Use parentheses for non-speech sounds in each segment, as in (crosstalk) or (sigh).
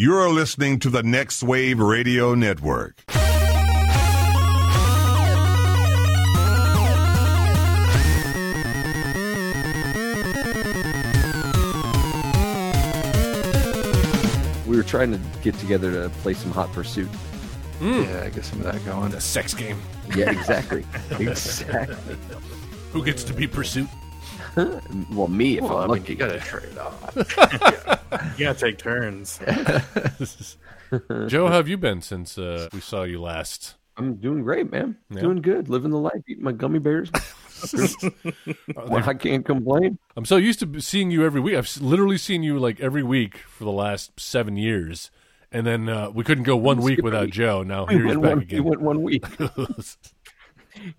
You're listening to the Next Wave Radio Network. We were trying to get together to play some Hot Pursuit. Hmm. Yeah, get some of that going. A sex game. Yeah, exactly. (laughs) exactly. Who gets to be pursuit? (laughs) Well, me if Well, I I'm mean, lucky. you gotta trade (laughs) off. You gotta take turns. (laughs) Joe, how have you been since uh, we saw you last? I'm doing great, man. Yeah. Doing good. Living the life. Eating my gummy bears. well, I can't complain. I'm so used to seeing you every week. I've literally seen you like every week for the last seven years, and then uh, we couldn't go one week without. Joe. Now We here he's back one, we again. went one week.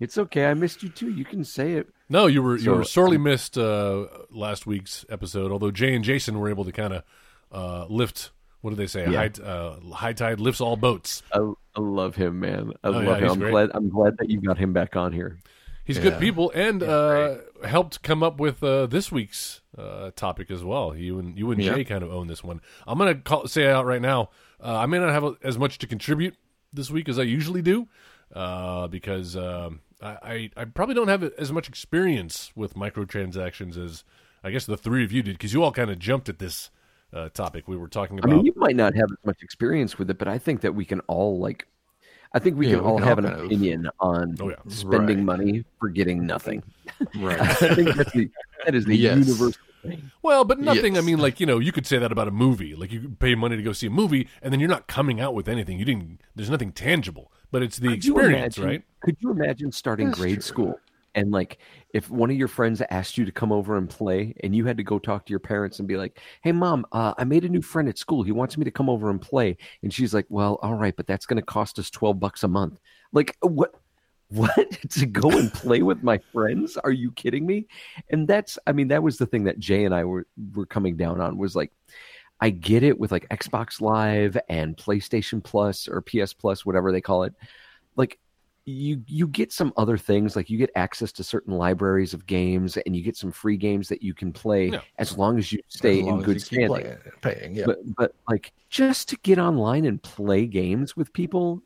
It's okay. I missed you too. You can say it. no, you were you were sorely missed uh, last week's episode. Although Jay and Jason were able to kind of uh, lift. What do they say? Yeah. High, uh, high tide lifts all boats. I, I love him, man. I oh, love yeah, him. I'm great. glad. I'm glad that you got him back on here. He's Yeah. good people and uh, helped come up with uh, this week's uh, topic as well. You and you and. Jay kind of own this one. I'm gonna call, say out right now. Uh, I may not have as much to contribute this week as I usually do uh, because um, I, I I probably don't have as much experience with microtransactions as I guess the three of you did because you all kind of jumped at this uh, topic we were talking about. I about. mean, you might not have as much experience with it, but I think that we can all like. I think we Yeah, can we all can have all an kind of- opinion on Oh, yeah. spending Right. money for getting nothing. Right. (laughs) I think that's the that is the Yes. universal thing. Well, but nothing. Yes. I mean, like you know, you could say that about a movie. Like you pay money to go see a movie, and then you're not coming out with anything. You didn't. There's nothing tangible, but it's the Could experience, imagine- right? Could you imagine starting That's grade true. school and like if one of your friends asked you to come over and play and you had to go talk to your parents and be like, "Hey mom, uh, I made a new friend at school. He wants me to come over and play." And she's like, "Well, all right, but that's going to cost us 12 bucks a month." Like what (laughs) what to go and play with my friends? Are you kidding me? And that's I mean that was the thing that Jay and I were were coming down on was like I get it with like Xbox Live and PlayStation Plus or PS Plus, whatever they call it. Like you you get some other things, like you get access to certain libraries of games and you get some free games that you can play Yeah. as long as you stay in good standing. playing- paying, yeah. But but like just to get online and play games with people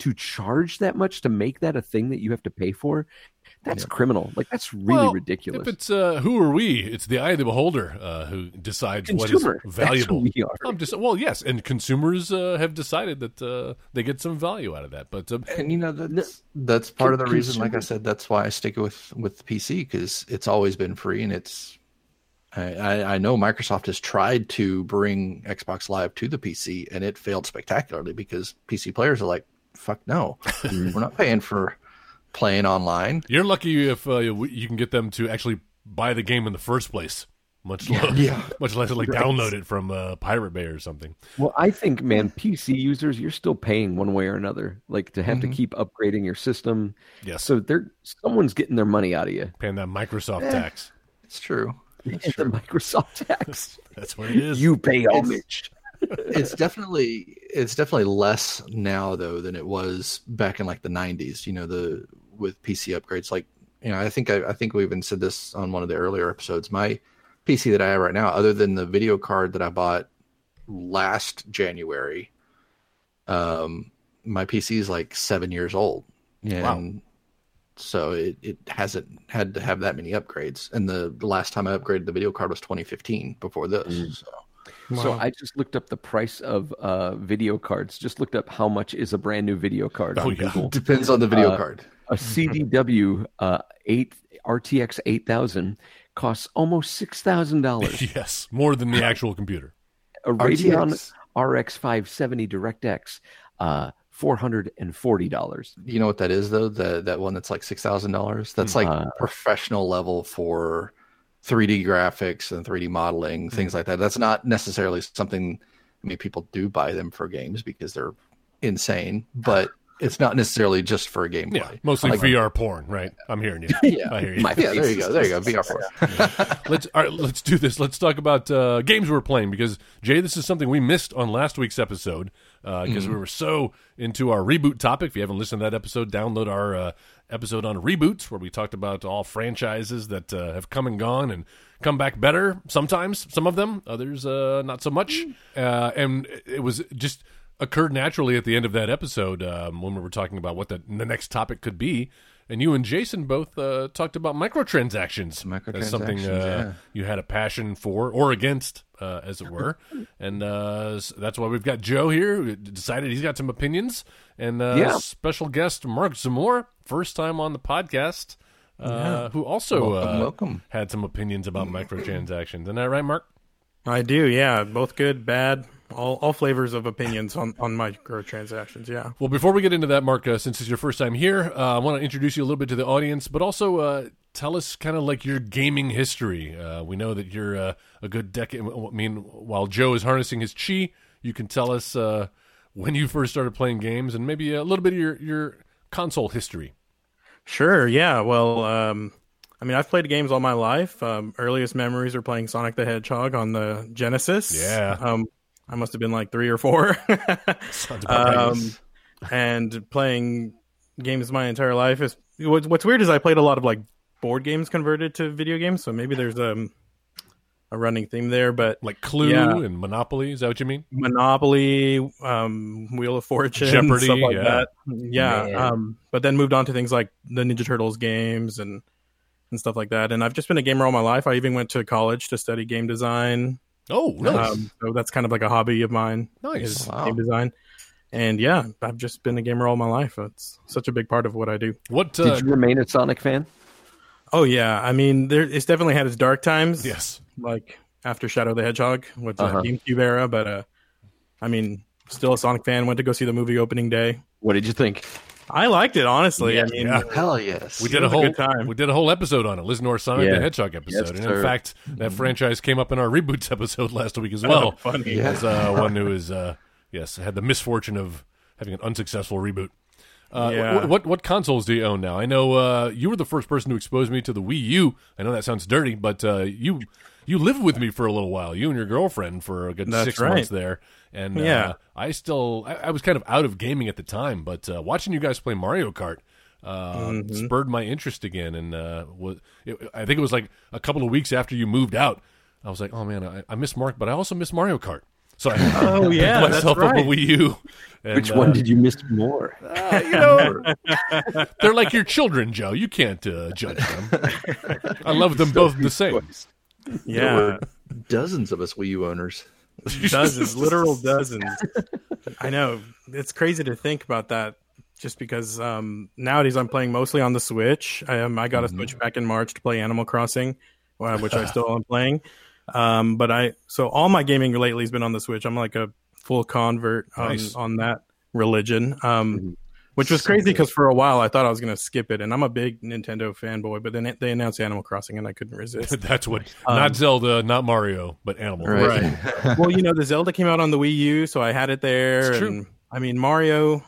to charge that much to make that a thing that you have to pay for, that's criminal. Like that's really Well, ridiculous. If it's uh, who are we? It's the eye of the beholder uh, who decides Consumer. what is That's valuable. who we are. I'm just well, yes, and consumers uh, have decided that uh, they get some value out of that. But uh, and you know that's that's part of the Con- reason like i said that's why i stick with with pc because it's always been free and it's I, I I know Microsoft has tried to bring Xbox Live to the PC and it failed spectacularly because PC players are like, "Fuck no, (laughs) we're not paying for playing online." you're lucky if uh, you you can get them to actually buy the game in the first place. Much less, yeah. (laughs) much less like download it from uh, Pirate Bay or something. Well, I think, man, PC users, you're still paying one way or another, like to have Mhm. to keep upgrading your system. Yeah. So they're someone's getting their money out of you. paying that Microsoft tax. It's true. It's the. Microsoft tax. (laughs) That's what it is. you pay homage. It's definitely it's definitely less now though than it was back in like the 90s you know the with pc upgrades. Like you know i think i, I think we even said this on one of the earlier episodes. My pc that i have right now other than the video card that i bought last january um my pc is like seven years old. And so it, it hasn't had to have that many upgrades. And the, the last time i upgraded the video card was 2015 before this so So I just looked up the price of uh, video cards. Just looked up how much is a brand new video card Oh, on yeah. Google. depends on the video Uh, card A CDW uh, eight RTX eight thousand costs almost six thousand dollars. (laughs) yes, more than the actual computer. A Radeon RTX. RX five seventy DirectX, uh, four hundred and forty dollars. You know what that is though? That that one that's like six thousand dollars. That's like Uh, professional level for 3D graphics and 3D modeling, mm-hmm. things like that. That's not necessarily something. I mean, people do buy them for games because they're insane, but it's not necessarily just for a gameplay. Yeah, mostly Like- VR porn, right? I'm hearing you. (laughs) Yeah. I hear you. My Yeah, there you go. There you go. VR four. (laughs) let's all right, let's do this. Let's talk about uh, games we're playing because Jay, this is something we missed on last week's episode because we were so into our reboot topic. If you haven't listened to that episode, download our uh, episode on reboots where we talked about all franchises that uh, have come and gone and come back better. Sometimes, some of them, others uh, not so much. Uh, and it was just occurred naturally at the end of that episode um, when we were talking about what the, the next topic could be. And you and Jason both uh, talked about microtransactions. That's something uh, yeah. you had a passion for or against, uh, as it (laughs) were. and uh, s- that's why we've got Joe here, who decided he's got some opinions. And uh, Yeah. special guest Mark Zamore, first time on the podcast, uh, who also Welcome, uh, welcome. had some opinions about microtransactions. Isn't that right, Mark? I do, yeah. Both good, bad, all all flavors of opinions on on microtransactions. Yeah. Well, before we get into that, Mark, uh, since it's your first time here, uh, I want to introduce you a little bit to the audience, but also uh, tell us kind of like your gaming history. Uh, we know that you're uh, a good decade. I mean, while Joe is harnessing his chi, you can tell us uh, when you first started playing games and maybe a little bit of your, your console history. Sure. Yeah. Well, um, I mean, I've played games all my life. Um, earliest memories are playing Sonic the Hedgehog on the Genesis. Yeah. Um, I must have been like three or four. (laughs) Sounds about right. um, and playing games my entire life is what's, weird is I played a lot of like board games converted to video games, so maybe there's um, a running theme there. But Like Clue yeah. and Monopoly, is that what you mean? Monopoly, um, Wheel of Fortune, Jeopardy, stuff like yeah. that. Yeah. Man. Um, but then moved on to things like the Ninja Turtles games and and stuff like that. And I've just been a gamer all my life. I even went to college to study game design. Oh, nice. Um, so that's kind of like a hobby of mine. nice. Is Wow. game design. And yeah, I've just been a gamer all my life. It's such a big part of what I do. What? Uh, Did you remain a Sonic fan? Oh yeah, I mean, there it's definitely had its dark times. yes. like after Shadow the Hedgehog with the Uh-huh. GameCube era. But uh, I mean, still a Sonic fan. Went to go see the movie opening day. What did you think? I liked it honestly. Yeah. I mean, Yeah. Hell yes. We did a was a whole good time. we did a whole episode on it. Listen to our Sonic the Hedgehog episode, Yes, and in sir. fact, that franchise came up in our reboots (laughs) episode last week as well. Oh, (laughs) funny. Yeah. As uh, one who is uh, yes had the misfortune of having an unsuccessful reboot. Uh, Yeah. wh- what what consoles do you own now? I know uh, you were the first person to expose me to the Wii U. I know that sounds dirty, but uh, you you lived with me for a little while. You and your girlfriend for a good That's six right. months there, and uh, Yeah. I still I, I was kind of out of gaming at the time, but uh, watching you guys play Mario Kart uh, Mm-hmm. spurred my interest again. And uh, was it, I think it was like a couple of weeks after you moved out. I was like, oh man, I, I miss Mark, but I also miss Mario Kart. So I (laughs) Oh, yeah, picked that's myself up a right. Wii U. And, Which uh, one did you miss more? (laughs) uh, you know, (laughs) they're like your children, Joe. You can't uh, judge them. I love them both the same. There Yeah, were dozens of us Wii U owners. (laughs) dozens, literal (laughs) dozens. I know it's crazy to think about that. Just because um, nowadays I'm playing mostly on the Switch. I, um, I got a Switch back in March to play Animal Crossing, uh, which I (laughs) still am playing. Um, but I so all my gaming lately has been on the Switch. I'm like a full convert on, Nice. on that religion. Um, which was crazy because for a while I thought I was going to skip it, and I'm a big Nintendo fanboy. But then it, they announced Animal Crossing, and I couldn't resist. (laughs) That's what, Um, not Zelda, not Mario, but Animal. Right. Right. (laughs) well, you know, the Zelda came out on the Wii U, so I had it there. It's true. and I mean, Mario.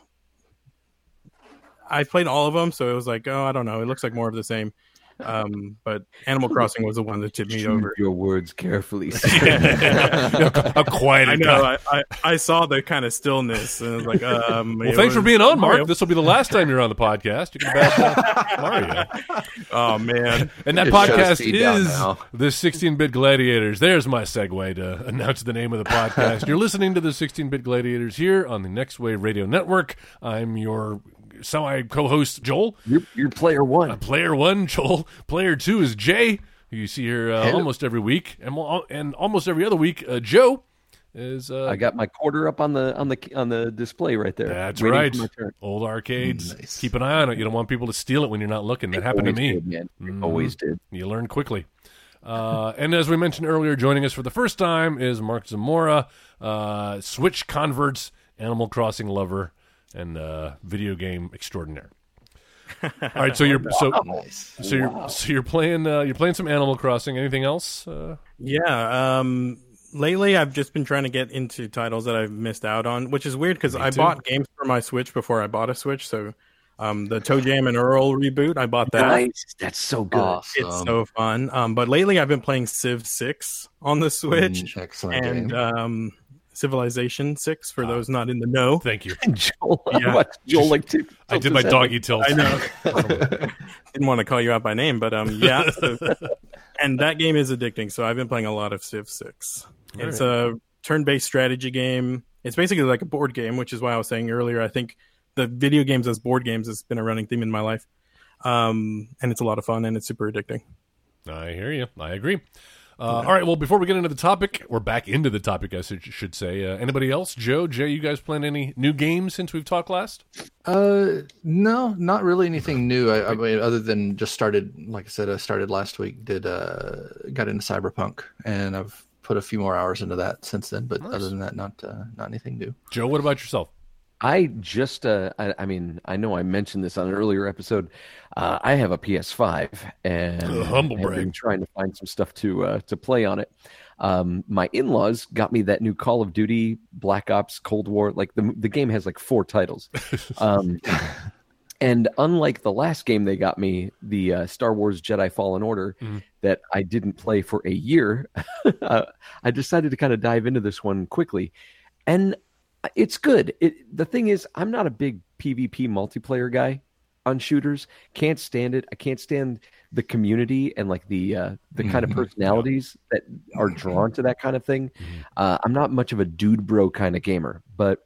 I played all of them, so it was like, oh, I don't know. It looks like more of the same. Um, but Animal Crossing was the one that tipped me Choose over. your words carefully. (laughs) How (laughs) quiet I know. I, I, I saw the kind of stillness, and I was like, um, Well, it thanks for being on, Mark. Mario. This will be the last time you're on the podcast. You can bash (laughs) on Mario. Oh man, And that Just podcast is now. the 16-bit Gladiators. There's my segue to announce the name of the podcast. You're listening to the 16-bit Gladiators here on the Next Wave Radio Network. I'm your semi co-host Joel. you're, you're player Uh, one. player one, Joel. Player two is Jay, who you see here uh, almost every week, and and almost every other week, uh, Joe is. Uh, I got my quarter up on the on the on the display right there. That's right. for my turn. Old arcades. Nice. Keep an eye on it. You don't want people to steal it when you're not looking. That happened to me. did. Mhm. Always did. You learn quickly. Uh, and as we mentioned earlier, joining us for the first time is Mark Zamora, uh, Switch converts, Animal Crossing lover, and uh, video game extraordinaire. (laughs) All right, so you're so Nice. so you're so you're playing uh, you're playing some Animal Crossing. Anything else? Uh, yeah. Um, lately I've just been trying to get into titles that I've missed out on, which is weird because I too. bought games for my Switch before I bought a Switch. So, um, the ToeJam and Earl reboot, I bought that. Nice. That's so good. Awesome. It's so fun. Um, but lately I've been playing Civ Six on the Switch Mm, excellent and game. um, Civilization Six for Ah. those not in the know. Thank you. (laughs) Joel, Yeah. (laughs) what, Joel like to, I did my doggy tilt. I know. (laughs) Didn't want to call you out by name, but um, yeah. So, and that game is addicting. So I've been playing a lot of Civ Six. It's a turn-based strategy game. It's basically like a board game, which is why I was saying earlier. I think the video games as board games has been a running theme in my life, um, and it's a lot of fun and it's super addicting. I hear you. I agree. Uh, All right. Well, before we get into the topic, or back into the topic, I should, say. Uh, anybody else? Joe, Jay, you guys playing any new games since we've talked last? Uh, no, not really anything new. I, I mean, other than just started, like I said, I started last week. Did uh, got into Cyberpunk, and I've put a few more hours into that since then. But other than that, not uh, not anything new. Joe, what about yourself? I just, uh, I, I mean, I know I mentioned this on an earlier episode. Uh, I have a PS5, and humble I've been trying to find some stuff to uh, to play on it. Um, my in-laws got me that new Call of Duty Black Ops Cold War. Like the the game has like four titles, um, (laughs) and unlike the last game they got me, the uh, Star Wars Jedi Fallen Order, Mhm. that I didn't play for a year, (laughs) uh, I decided to kind of dive into this one quickly, and it's good. It, the thing is, I'm not a big PvP multiplayer guy on shooters. Can't stand it. I can't stand the community and like the uh, the kind of Mhm. personalities that are drawn to that kind of thing. Uh, I'm not much of a dude bro kind of gamer, but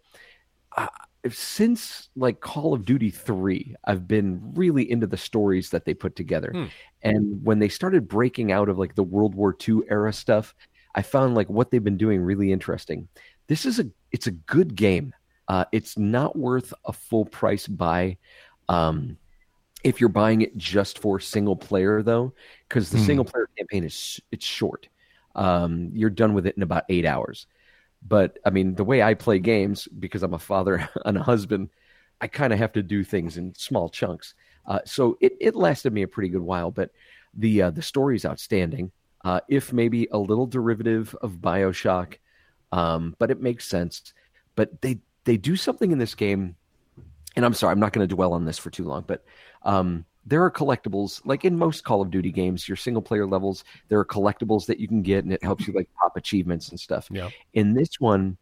uh, since like Call of Duty 3, I've been really into the stories that they put together. Hmm. And when they started breaking out of like the World War II era stuff, I found like what they've been doing really interesting. This is a it's a good game. Uh, it's not worth a full price buy um, if you're buying it just for single player though, because the Hmm. single player campaign is it's short. Um, you're done with it in about eight hours. But I mean, the way I play games, because I'm a father (laughs) and a husband, I kind of have to do things in small chunks. Uh, so it, it lasted me a pretty good while. But the uh, the story's outstanding. Uh, if maybe a little derivative of Bioshock, um, but it makes sense. But they they do something in this game, and I'm sorry, I'm not going to dwell on this for too long. But um, there are collectibles, like in most Call of Duty games, your single player levels. There are collectibles that you can get, and it helps you like pop achievements and stuff. Yeah. In this one,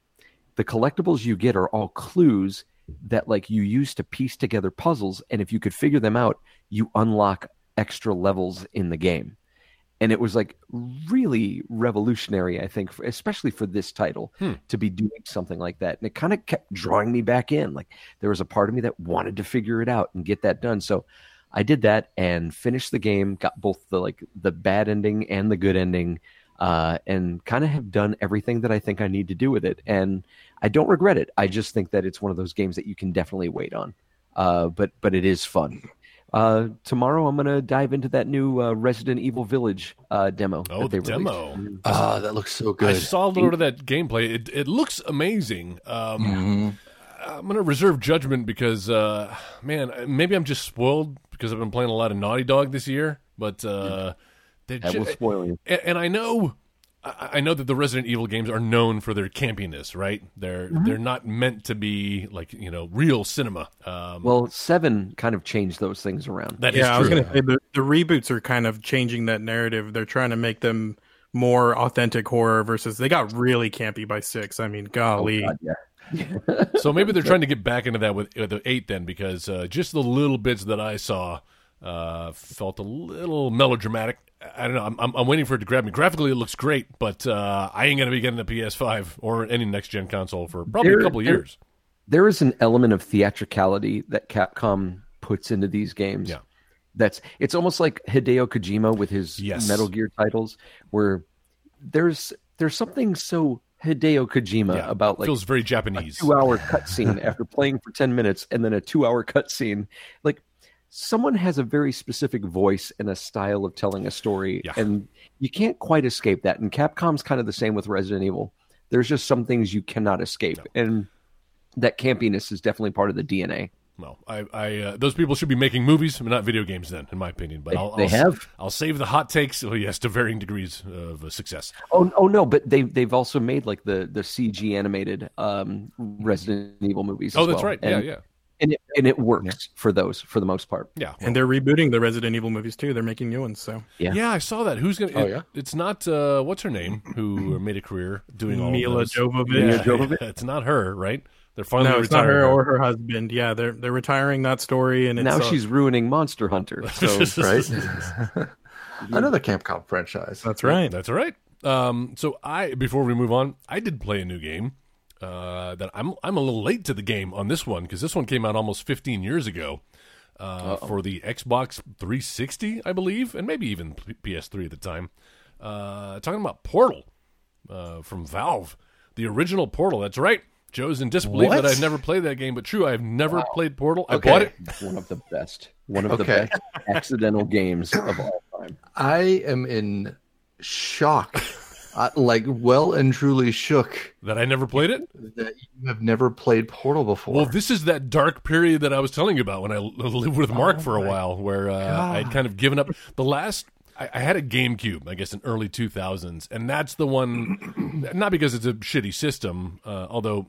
the collectibles you get are all clues that like you use to piece together puzzles, and if you could figure them out, you unlock extra levels in the game. And it was like really revolutionary, I think, for, especially for this title Hmm. to be doing something like that. And it kind of kept drawing me back in. Like there was a part of me that wanted to figure it out and get that done. So I did that and finished the game, got both the like the bad ending and the good ending, uh, and kind of have done everything that I think I need to do with it. And I don't regret it. I just think that it's one of those games that you can definitely wait on. Uh, but but it is fun. Uh, tomorrow I'm gonna dive into that new uh, Resident Evil Village uh, demo. Oh, that they the demo. Ah, that looks so good. I saw a little bit of that gameplay. It, it looks amazing. Um, Mhm. I'm going to reserve judgment because, uh, man, maybe I'm just spoiled because I've been playing a lot of Naughty Dog this year. But uh, they're That ju- will spoil you. and, and I know, I I know that the Resident Evil games are known for their campiness, right? They're Mm-hmm. they're not meant to be like you know real cinema. Um, Well, seven kind of changed those things around. that is yeah, I was going to say the, the reboots are kind of changing that narrative. They're trying to make them more authentic horror versus they got really campy by six. I mean, golly. Oh, God, yeah. So maybe they're (laughs) trying to get back into that with, with the eight then, because uh, just the little bits that I saw uh, felt a little melodramatic. I don't know. I'm, I'm, I'm waiting for it to grab me. Graphically, it looks great, but uh, I ain't gonna be getting a PS5 or any next gen console for probably There- a couple there- years. there is an element of theatricality that Capcom puts into these games. Yeah. That's it's almost like Hideo Kojima with his Yes. Metal Gear titles, where there's there's something so Hideo Kojima Yeah, about like feels very Japanese. two hour (laughs) cutscene after playing for 10 minutes and then a two hour cutscene. Like someone has a very specific voice and a style of telling a story, Yeah. and you can't quite escape that. And Capcom's kind of the same with Resident Evil. There's just some things you cannot escape, and that campiness is definitely part of the DNA. Well, I, I uh, those people should be making movies, not video games. Then, in my opinion, but They- I'll, they I'll, have. I'll save the hot takes. Oh yes, to varying degrees of uh, success. Oh, oh no, but they they've also made like the the CG animated um, Resident Evil movies. Oh, that's well. right. Yeah, yeah, and it and it works for those for the most part. yeah. And they're rebooting the Resident Evil movies too. They're making new ones. So Yeah. Yeah, I saw that. Who's gonna? Oh, it- yeah? It's not. Uh, what's her name? Who made a career doing all Mila those? Jovovich. Yeah, Mila Jovovich? (laughs) It's not her, right? They're finally no, it's not retiring her or her husband. Yeah, they're they're retiring that story, and it's, now uh, she's ruining Monster Hunter. (laughs) So right? (laughs) Another Capcom franchise. that's right. That's right. Um, so I before we move on, I did play a new game. Uh, that I'm I'm a little late to the game on this one because this one came out almost 15 years ago uh, for the Xbox 360, I believe, and maybe even P- PS3 at the time. Uh, talking about Portal uh, from Valve, the original Portal. That's right. Joe's in disbelief What? that I've never played that game, but true, I've never played Portal. I Okay. bought it. one of the best, one of the best accidental games of all time. I am in shock, I, like well and truly shook That I never played it. that you have never played Portal before. Well, this is that dark period that I was telling you about when I (laughs) lived with Mark for a while, where uh, I'd kind of given up. The last, I, I had a GameCube, I guess, in early 2000s, and that's the one. (clears throat) not because it's a shitty system, uh, although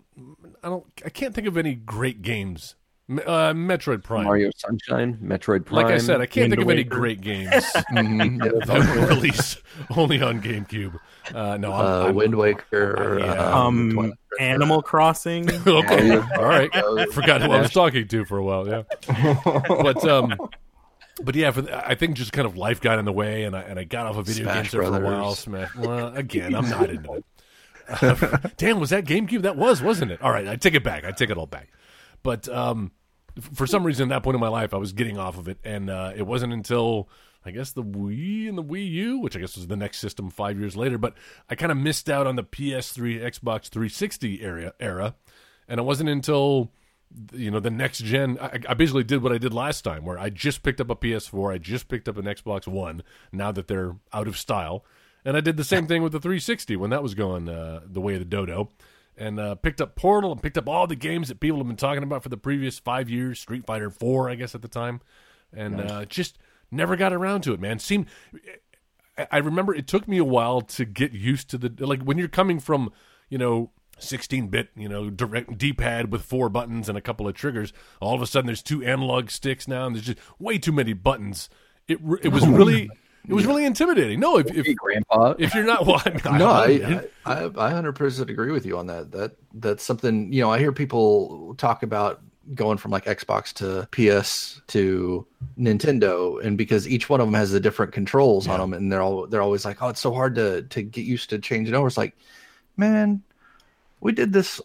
I don't, I can't think of any great games. Me- Uh, Metroid Prime. Mario Sunshine, Metroid Prime. like I said, I can't Wind think of any Waker. great games (laughs) Mhm, (laughs) that were released only on GameCube. Uh, no, I'm, uh, I'm- Wind Waker. Yeah. um, Um, Animal Crossing. (laughs) okay, all right. Uh, Forgot who I was talking to for a while. Yeah, but um, but yeah, for the, I think just kind of life got in the way, and I and I got off of video Smash games there for a while. Brothers. Smash. Well, again, I'm not into it. Damn, was that GameCube? That was, wasn't it? All right, I take it back. I take it all back. But um, f- for some reason, at that point in my life, I was getting off of it, and uh, it wasn't until I guess the Wii and the Wii U, which I guess was the next system five years later. But I kind of missed out on the PS3, Xbox 360 era, era, and it wasn't until you know the next gen. I, I basically did what I did last time, where I just picked up a PS4, I just picked up an Xbox One. Now that they're out of style, and I did the same thing with the 360 when that was going uh, the way of the dodo. And uh, picked up Portal and picked up all the games that people have been talking about for the previous five years. Street Fighter Four, I guess, at the time, and uh, just never got around to it. Man, seemed. I- I remember it took me a while to get used to the like when you're coming from you know 16 bit you know direct D-pad with four buttons and a couple of triggers. All of a sudden, there's two analog sticks now, and there's just way too many buttons. It it was (laughs) really it was really intimidating. No, if Hey, if, Grandpa. if you're not well, (laughs) I mean, no, I, I, I, I 100% agree with you on that. That that's something you know. I hear people talk about going from like Xbox to PS to Nintendo, and because each one of them has the different controls on them, and they're all they're always like, oh, it's so hard to to get used to changing over. It's like, man, we did this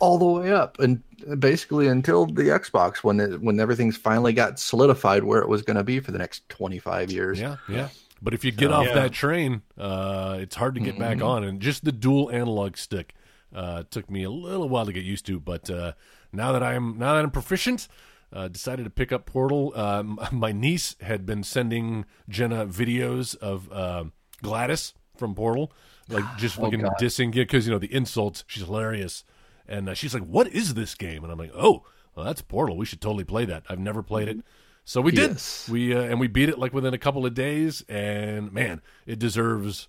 all the way up and basically until the Xbox when it, when everything's finally got solidified where it was going to be for the next 25 years. Yeah, yeah. But if you get off Yeah. that train, uh, it's hard to get back on. And just the dual analog stick uh, took me a little while to get used to. But uh, now that I'm now that I'm proficient, uh, decided to pick up Portal. Um, my niece had been sending Jenna videos of uh, GLaDOS from Portal, like just fucking God. dissing because you know the insults. She's hilarious, and uh, she's like, "What is this game?" And I'm like, "Oh, well, that's Portal. We should totally play that. I've never played it." So we did. Yes. We uh, and we beat it like within a couple of days, and man, it deserves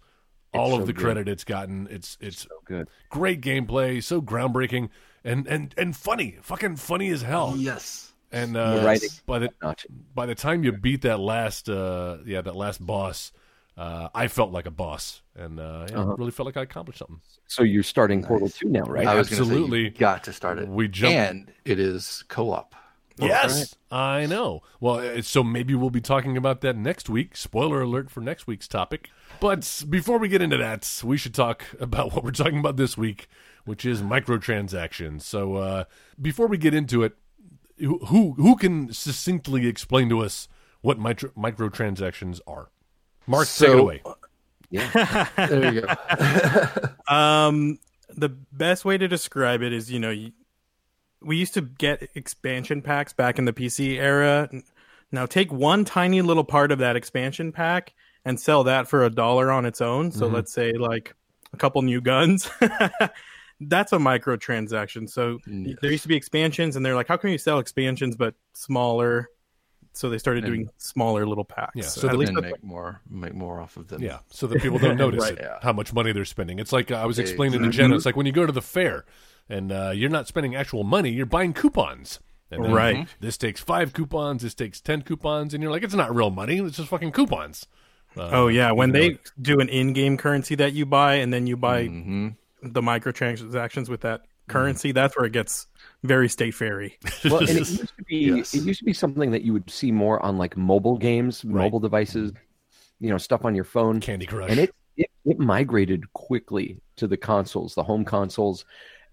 all of so the good. credit it's gotten. It's it's So good. great gameplay, so groundbreaking, and and and funny, fucking funny as hell. Yes. And uh, by the by the time you beat that last uh, yeah that last boss, uh, I felt like a boss, and uh, yeah, Uh-huh. really felt like I accomplished something. So you're starting Portal 2 now, right? I was gonna say, Absolutely. you got to start it. We jumped- and it is co-op. Yes, I know. Well, uh, so maybe we'll be talking about that next week. Spoiler alert for next week's topic. But before we get into that, we should talk (laughs) about what we're talking about this week, which is microtransactions. So uh, before we get into it, who who, who can succinctly explain to us what micro, microtransactions are? Mark, take it So- away. (laughs) There you go. (laughs) Um, the best way to describe it is, you know, we used to get expansion packs back in the PC era. Now take one tiny little part of that expansion pack and sell that for a dollar on its own. So let's say like a couple new guns. (laughs) that's a microtransaction. So Yes. there used to be expansions, and they're like, how can you sell expansions but smaller? So they started And- doing smaller little packs. Yeah, So so at least and that's- make more make more off of them. Yeah, so that people don't (laughs) notice Right. it, Yeah. how much money they're spending. It's like uh, I was explaining to Jenna. It's like when you go to the fair and uh, you're not spending actual money, you're buying coupons. And then Right. This takes five coupons. This takes ten coupons, and you're like, it's not real money. It's just fucking coupons. Uh, Oh yeah, when you know, they do an in-game currency that you buy, and then you buy hmm the microtransactions with that currency, that's where it gets very state fairy. (laughs) Well, and it used to be Yes. it used to be something that you would see more on like mobile games, Right. mobile devices, you know, stuff on your phone. Candy Crush. and it, it it migrated quickly to the consoles, the home consoles,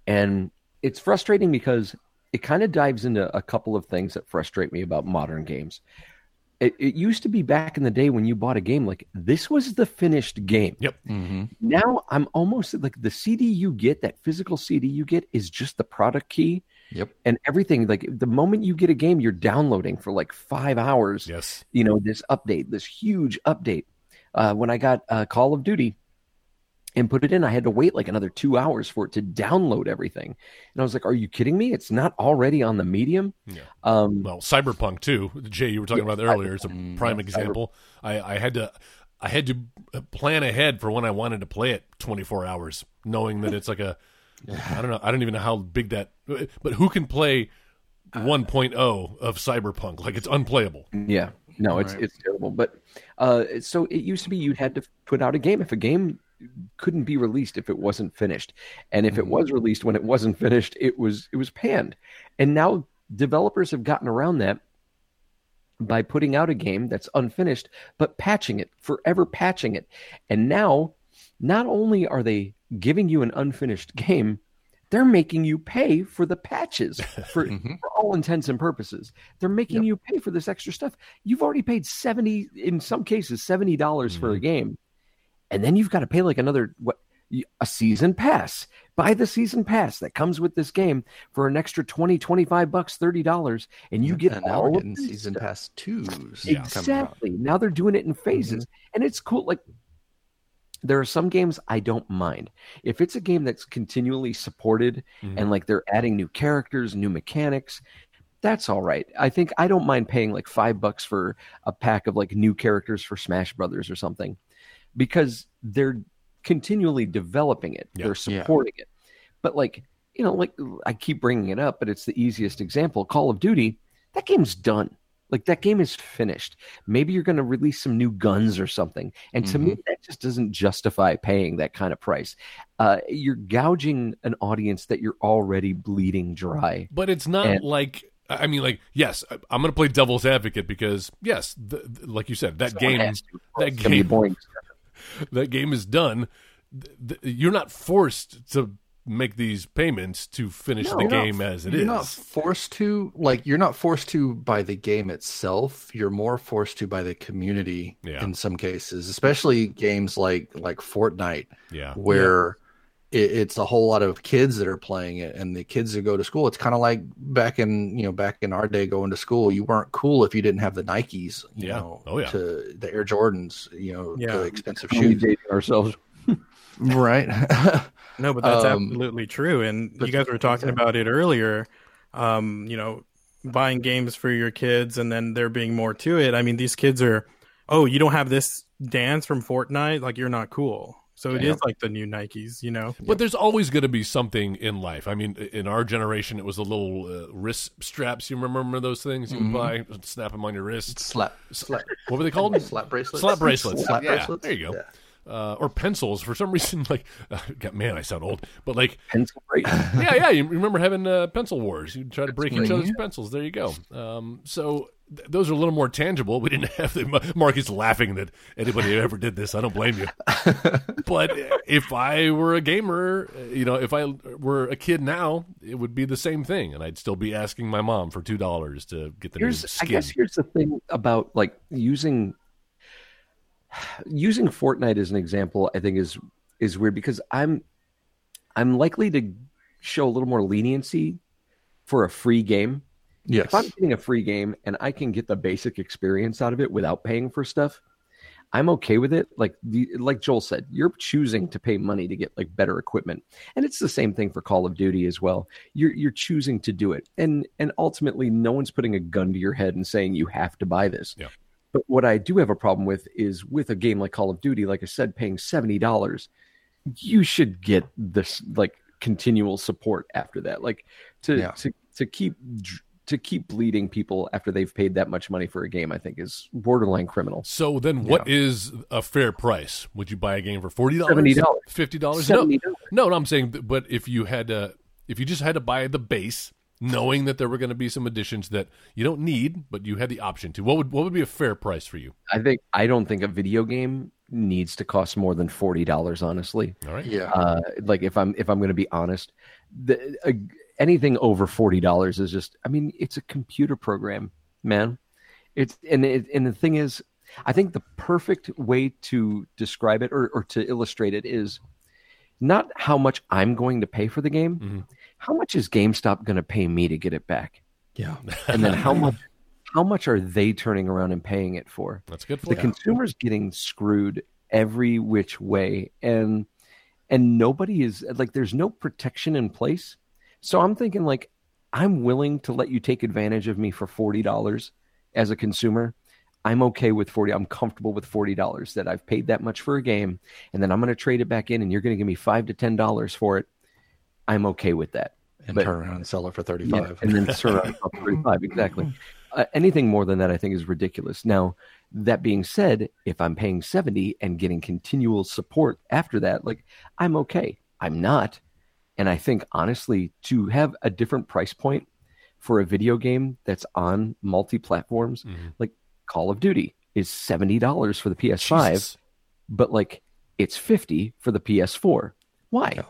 and it's frustrating because it kind of dives into a couple of things that frustrate me about modern games. It, it used to be back in the day when you bought a game like this was the finished game. Yep. hmm Now I'm almost like the CD you get, that physical CD you get, is just the product key Yep. and everything. Like the moment you get a game, you're downloading for like five hours yes. you know this update this huge update uh, when i got uh, call of duty and put it in i had to wait like another two hours for it to download everything and i was like are you kidding me it's not already on the medium Yeah. um, Well, Cyberpunk too. Jay, you were talking Yeah, about that earlier. It's a prime Yeah, example. I, I had to, I had to plan ahead for when I wanted to play it. Twenty four hours, knowing that it's like a, I don't know. I don't even know how big that. But who can play 1.0 of Cyberpunk? Like it's unplayable. yeah no it's Right. it's terrible but uh, so it used to be you'd had to put out a game if a game couldn't be released if it wasn't finished and if it Mhm. was released when it wasn't finished it was it was panned and now developers have gotten around that by putting out a game that's unfinished but patching it forever patching it and now not only are they giving you an unfinished game they're making you pay for the patches (laughs) for, Mhm. for all intents and purposes they're making Yep. you pay for this extra stuff you've already paid 70 in some cases 70 dollars for a game and then you've got to pay like another what a season pass buy the season pass that comes with this game for an extra 20 25 bucks 30 dollars and you get and now all we're of getting season stuff. pass twos. Yeah. exactly now they're doing it in phases and it's cool like there are some games i don't mind if it's a game that's continually supported Mhm. and like they're adding new characters new mechanics that's all right i think i don't mind paying like five bucks for a pack of like new characters for smash brothers or something because they're continually developing it Yeah. they're Yeah. supporting it but like you know like i keep bringing it up but it's the easiest example call of duty that game's done like that game is finished. Maybe you're going to release some new guns or something. And to me that just doesn't justify paying that kind of price. Uh, you're gouging an audience that you're already bleeding dry. But it's not And- like. I mean, like, yes, I'm going to play devil's advocate because, yes, the, the- like you said, that game, Someone that game, (laughs) that game is done. Th- th- You're not forced to make these payments to finish No, the you're not- game as it you're is. not forced to like you're not forced to by the game itself you're more forced to by the community Yeah. in some cases especially games like like fortnite yeah, where it, it's a whole lot of kids that are playing it and the kids that go to school it's kind of like back in you know back in our day going to school you weren't cool if you didn't have the nikes you Yeah. know Oh, yeah. to the air jordans you know Yeah. the expensive shoes dating ourselves (laughs) right (laughs) No, but that's Um, absolutely true. And you guys were talking about it earlier. Um, you know, buying games for your kids and then there being more to it. I mean, these kids are, oh, you don't have this dance from Fortnite, like you're not cool. So it Yeah. is like the new Nikes, you know. But there's always going to be something in life. I mean, in our generation, it was the little uh, wrist straps. You remember those things you would Mhm. buy, snap them on your wrist. slap slap What were they called? slap bracelets Slap bracelets. slap Yeah, bracelets there you go. Yeah. Uh, or pencils. For some (laughs) reason, like, uh, God, man, I sound old. But like, pencil break (laughs) yeah, yeah. You remember having uh, pencil wars? You try to break each other's pencils. There you go. Um, so th- those are a little more tangible. We didn't (laughs) have the Mark is laughing that anybody ever did this. I don't blame you. but if I were a gamer, uh, you know, if I were a kid now, it would be the same thing, and I'd still be asking my mom for two dollars to get the here's new i guess here's the thing about like using using fortnite as an example i think is is weird because i'm i'm likely to show a little more leniency for a free game yes if i'm getting a free game and i can get the basic experience out of it without paying for stuff I'm okay with it. Like the like Joel said, you're choosing to pay money to get like better equipment, and it's the same thing for Call of Duty as well. You're you're choosing to do it, and and ultimately, no one's putting a gun to your head and saying you have to buy this. Yeah. But what I do have a problem with is with a game like Call of Duty, like I said, paying seventy dollars, you should get this like continual support after that. Like to Yeah. to to keep to keep bleeding people after they've paid that much money for a game, I think is borderline criminal. So then, what is a fair price? Would you buy a game for forty dollars, $70. fifty dollars? No, $70. no, no. I'm saying, but if you had to, if you just had to buy the base, knowing that there were going to be some additions that you don't need, but you had the option to, what would what would be a fair price for you? I think I don't think a video game needs to cost more than forty dollars. Honestly, All right. Yeah. uh, like if I'm if I'm going to be honest, the, uh, anything over forty dollars is just. I mean, it's a computer program, man. It's and it, and the thing is, I think the perfect way to describe it or or to illustrate it is not how much I'm going to pay for the game. Mhm. How much is GameStop going to pay me to get it back? yeah. And then how (laughs) much how much are they turning around and paying it for? That's good for the you. consumer's getting screwed every which way and and nobody is like there's no protection in place so i'm thinking like i'm willing to let you take advantage of me for $40 as a consumer i'm okay with 40 i'm comfortable with $40 that i've paid that much for a game and then i'm going to trade it back in and you're going to give me 5 to $10 for it i'm okay with that And But- turn around and sell it for yeah, 35. and then of up to 35 exactly uh, anything more than that i think is ridiculous now that being said if i'm paying 70 and getting continual support after that like i'm okay i'm not and i think honestly to have a different price point for a video game that's on multi platforms Mhm. like call of duty is $70 for the ps5 Jesus. but like it's 50 for the PS4. Why? Yeah.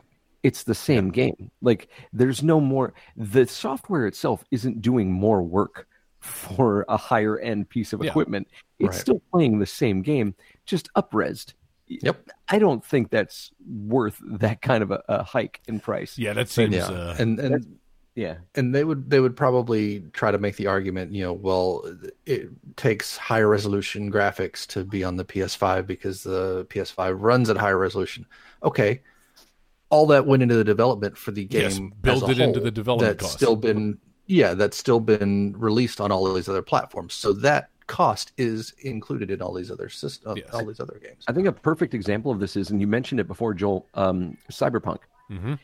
It's the same game. Like there's no more the software itself isn't doing more work (laughs) for a higher end piece of Yeah. equipment. It's Right. still playing the same game, just upresed. Yep. I don't think that's worth that kind of a, a hike in price. Yeah, that seems. Yeah. Uh, and and Yeah. and they would they would probably try to make the argument, you know, well, it takes higher resolution graphics to be on the PS5 because the PS5 runs at higher resolution. Okay, all that went into the development for the game. Yes, build as a it into the development That's cost. still been yeah, that's still been released on all of these other platforms. So that cost is included in all these other systems, Yes. all these other games. I think a perfect example of this is, and you mentioned it before, Joel, um, Cyberpunk. mhm.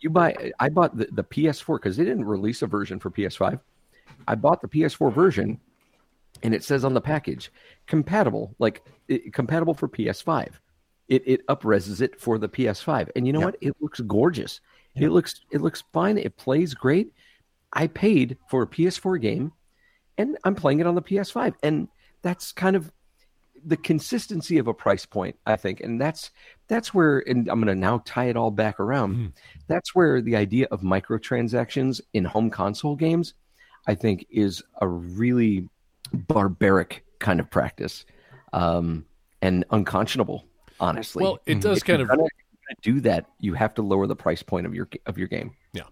you buy i bought the, the ps4 because they didn't release a version for ps5 i bought the ps4 version and it says on the package compatible like it, compatible for ps5 it it upreses it for the ps5 and you know what? It looks gorgeous. It looks it looks fine. It plays great. I paid for a ps4 game and i'm playing it on the ps5 and that's kind of the consistency of a price point i think. And that's that's where and i'm going to now tie it all back around. Mhm. that's where the idea of microtransactions in home console games i think is a really barbaric kind of practice um, and unconscionable honestly Well, it Mhm. does if kind of gonna do that you have to lower the price point of your of your game Yeah.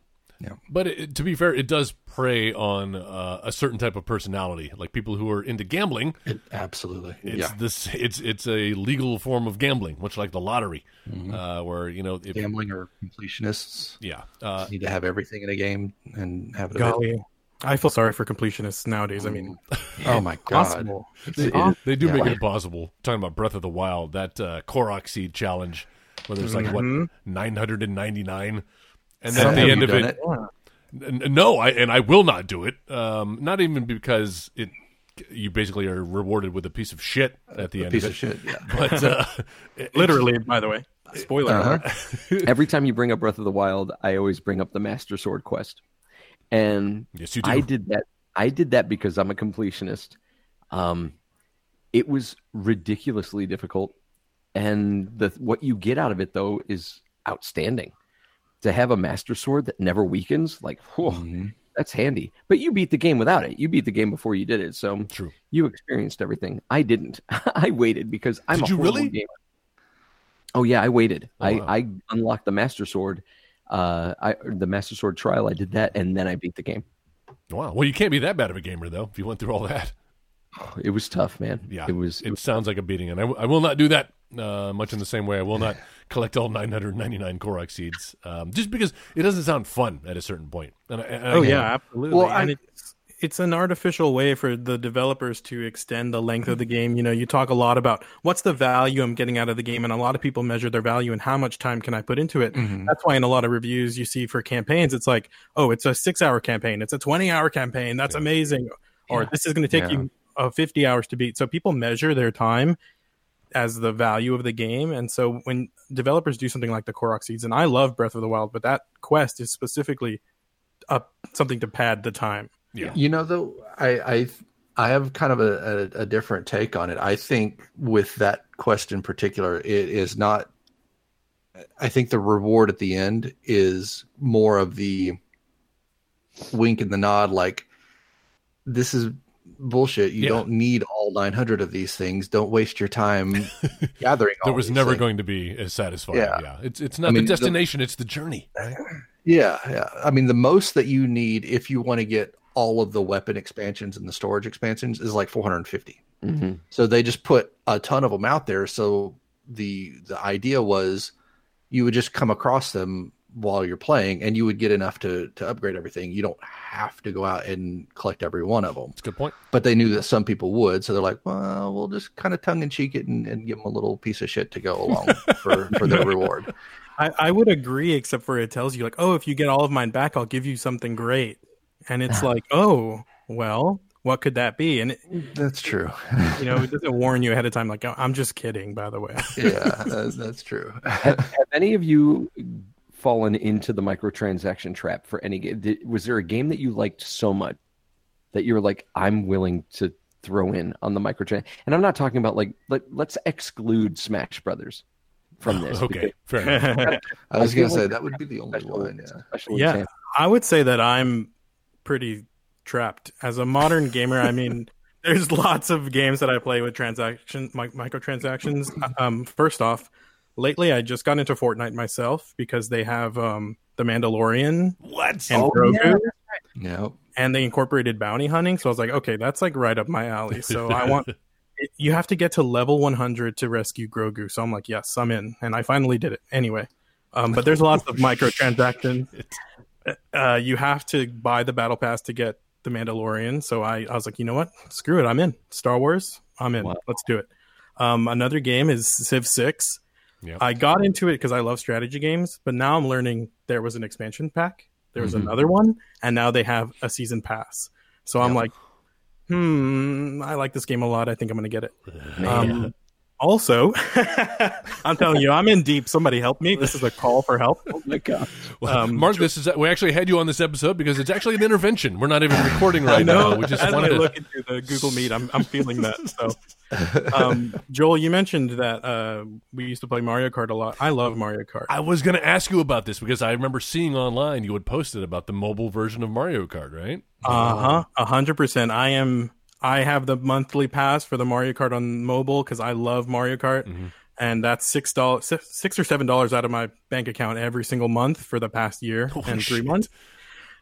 Yeah. But it, to be fair, it does prey on uh, a certain type of personality, like people who are into gambling. It, absolutely. It's yeah. this. It's it's a legal form of gambling, much like the lottery, Mhm. uh, where you know, if, Gambling or completionists yeah, uh, need to have everything in a game and have it. Golly, I feel sorry for completionists nowadays. I mean, (laughs) Oh my god! they, they do yeah. make it impossible. Talking about Breath of the Wild, that uh, Korok seed challenge, where there's like what Mhm. nine hundred and ninety nine, and then at the end of done it, N- No, I and I will not do it. Um, not even because it. You basically are rewarded with a piece of shit at the A end piece of of shit. Yeah. (laughs) But uh, (laughs) Literally, by the way. Spoiler Uh-huh. every time you bring up breath of the wild i always bring up the master sword quest and yes, you do. I did that. I did that because I'm a completionist. Um, it was ridiculously difficult, and the what you get out of it though is outstanding. To have a master sword that never weakens, like, whew, Mhm. that's handy. But you beat the game without it. You beat the game before you did it, so True. you experienced everything. I didn't. (laughs) I waited because I'm Did a you really? gamer. Oh yeah, I waited. Oh, I wow. I unlocked the master sword. Uh, I the master sword trial. I did that, and then I beat the game. Wow. Well, you can't be that bad of a gamer though if you went through all that. (sighs) It was tough, man. Yeah, it was. It, sounds like a beating, and I, w- I will not do that. Uh, much in the same way, I will not (laughs) collect all 999 Korok seeds, um, just because it doesn't sound fun at a certain point. And, I- and Oh again, yeah, absolutely. Well, and I- it's an artificial way for the developers to extend the length of the game. You know, you talk a lot about what's the value I'm getting out of the game, and a lot of people measure their value and how much time can I put into it. Mhm. That's why in a lot of reviews you see for campaigns, it's like, oh, it's a six hour campaign, it's a 20 hour campaign. That's Yeah. amazing. Or Yeah. this is going to take Yeah. you uh, 50 hours to beat. So people measure their time as the value of the game. And so when developers do something like the Korok Seeds, and I love Breath of the Wild, but that quest is specifically up something to pad the time. Yeah, You know, though, I I I have kind of a, a, a different take on it. I think with that quest in particular, it is not. I think the reward at the end is more of the wink and the nod, like this is bullshit. You Yeah. don't need all 900 of these things. Don't waste your time (laughs) gathering. there was never things. going to be as satisfying. Yeah, Yeah. it's it's not I mean, the the- destination; it's the journey. Right? Yeah, yeah. I mean, the most that you need if you want to get all of the weapon expansions and the storage expansions is like 450. Mhm. So they just put a ton of them out there. So the the idea was you would just come across them while you're playing, and you would get enough to to upgrade everything. You don't have to go out and collect every one of them. It's a good point. But they knew that some people would, so they're like, "Well, we'll just kind of tongue in cheek it and, and give them a little piece of shit to go along (laughs) for for their reward." I, I would agree, except for it tells you like, oh, if you get all of mine back, I'll give you something great, and it's (laughs) like, oh, well, what could that be? And it, That's true. you know, it doesn't warn you ahead of time. Like, "Oh, I'm just kidding, by the way. yeah, (laughs) that's, that's true. have, (laughs) have any of you fallen into the microtransaction trap for any game? Did, was there a game that you liked so much that you were like, I'm willing to throw in on the microtransaction? And I'm not talking about like, let, let's exclude Smash Brothers from oh, this. Okay, fair enough. I was gonna say that would be the only special- one. Yeah. Yeah. I would say that I'm pretty trapped as a modern gamer. I mean, (laughs) there's lots of games that I play with transaction mi- microtransactions. Um, first off, lately I just got into Fortnite myself because they have um, the Mandalorian What? and Oh, Grogu, Yeah. and they incorporated bounty hunting. So I was like, okay, that's like right up my alley. (laughs) So I want. You have to get to level 100 to rescue Grogu. So I'm like, yes, I'm in, and I finally did it. Anyway, um, but there's lots of microtransactions. (laughs) Uh, you have to buy the battle pass to get the Mandalorian. So I, I was like, you know what? Screw it. I'm in. Star Wars. I'm in. Wow. Let's do it. Um, another game is Civ Six. Yep. I got into it because I love strategy games, but now I'm learning there was an expansion pack. There was Mhm. another one, and now they have a season pass. So I'm like, hmm, I like this game a lot. I think I'm going to get it. Um, also, (laughs) I'm telling you, I'm in deep. Somebody help me. This is a call for help. oh my god. Well, Um, Mark, this is we actually had you on this episode because it's actually an intervention. We're not even (laughs) recording right now. We just As wanted I to. look into the Google Meet, I'm, I'm feeling that. So, um, Joe, you mentioned that uh, we used to play Mario Kart a lot. I love Mario Kart. I was going to ask you about this because I remember seeing online you had posted about the mobile version of Mario Kart, right? Uh huh. A hundred percent. I am. I have the monthly pass for the Mario Kart on mobile because I love Mario Kart, Mhm. and that's six dollars, six or seven dollars out of my bank account every single month for the past year Holy and three shit. months.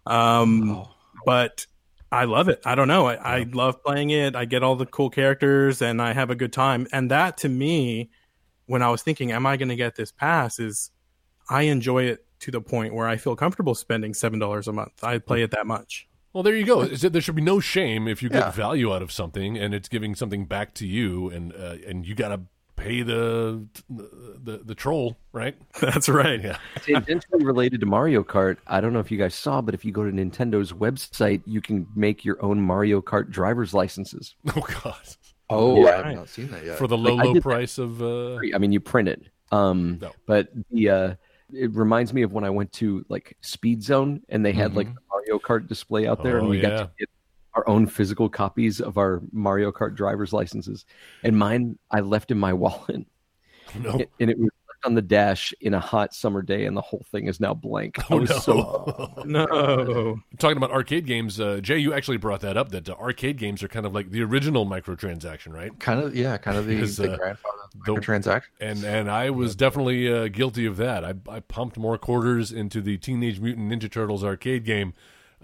Um, but I love it. I don't know. I, I love playing it. I get all the cool characters, and I have a good time. And that to me, when I was thinking, am I going to get this pass? Is I enjoy it to the point where I feel comfortable spending seven dollars a month. I play it that much. Well, there you go. Is that there should be no shame if you get Yeah. value out of something and it's giving something back to you, and uh, and you got to pay the, the the troll, right? (laughs) That's right. Yeah. (laughs) Tangentially related to Mario Kart, I don't know if you guys saw, but if you go to Nintendo's website, you can make your own Mario Kart driver's licenses. (laughs) Oh God, Oh, Yeah. I have not seen that yet. for the low Like, low did that- price of uh, I mean, you print it. Um, No. but the uh, it reminds me of when I went to like Speed Zone and they had like mm-hmm. the Mario Kart display out there, and Oh, we got to get our own physical copies of our Mario Kart driver's licenses. And mine, I left in my (laughs) wallet, oh, no. and it was left on the dash in a hot summer day, and the whole thing is now blank. I Oh, was no. so No. (laughs) Talking about arcade games, uh, Jay, you actually brought that up. That uh, arcade games are kind of like the original microtransaction, right? kind of, yeah, kind of the, Because, the uh, grandfather the- of microtransactions. And and I was definitely uh, guilty of that. I, I pumped more quarters into the Teenage Mutant Ninja Turtles arcade game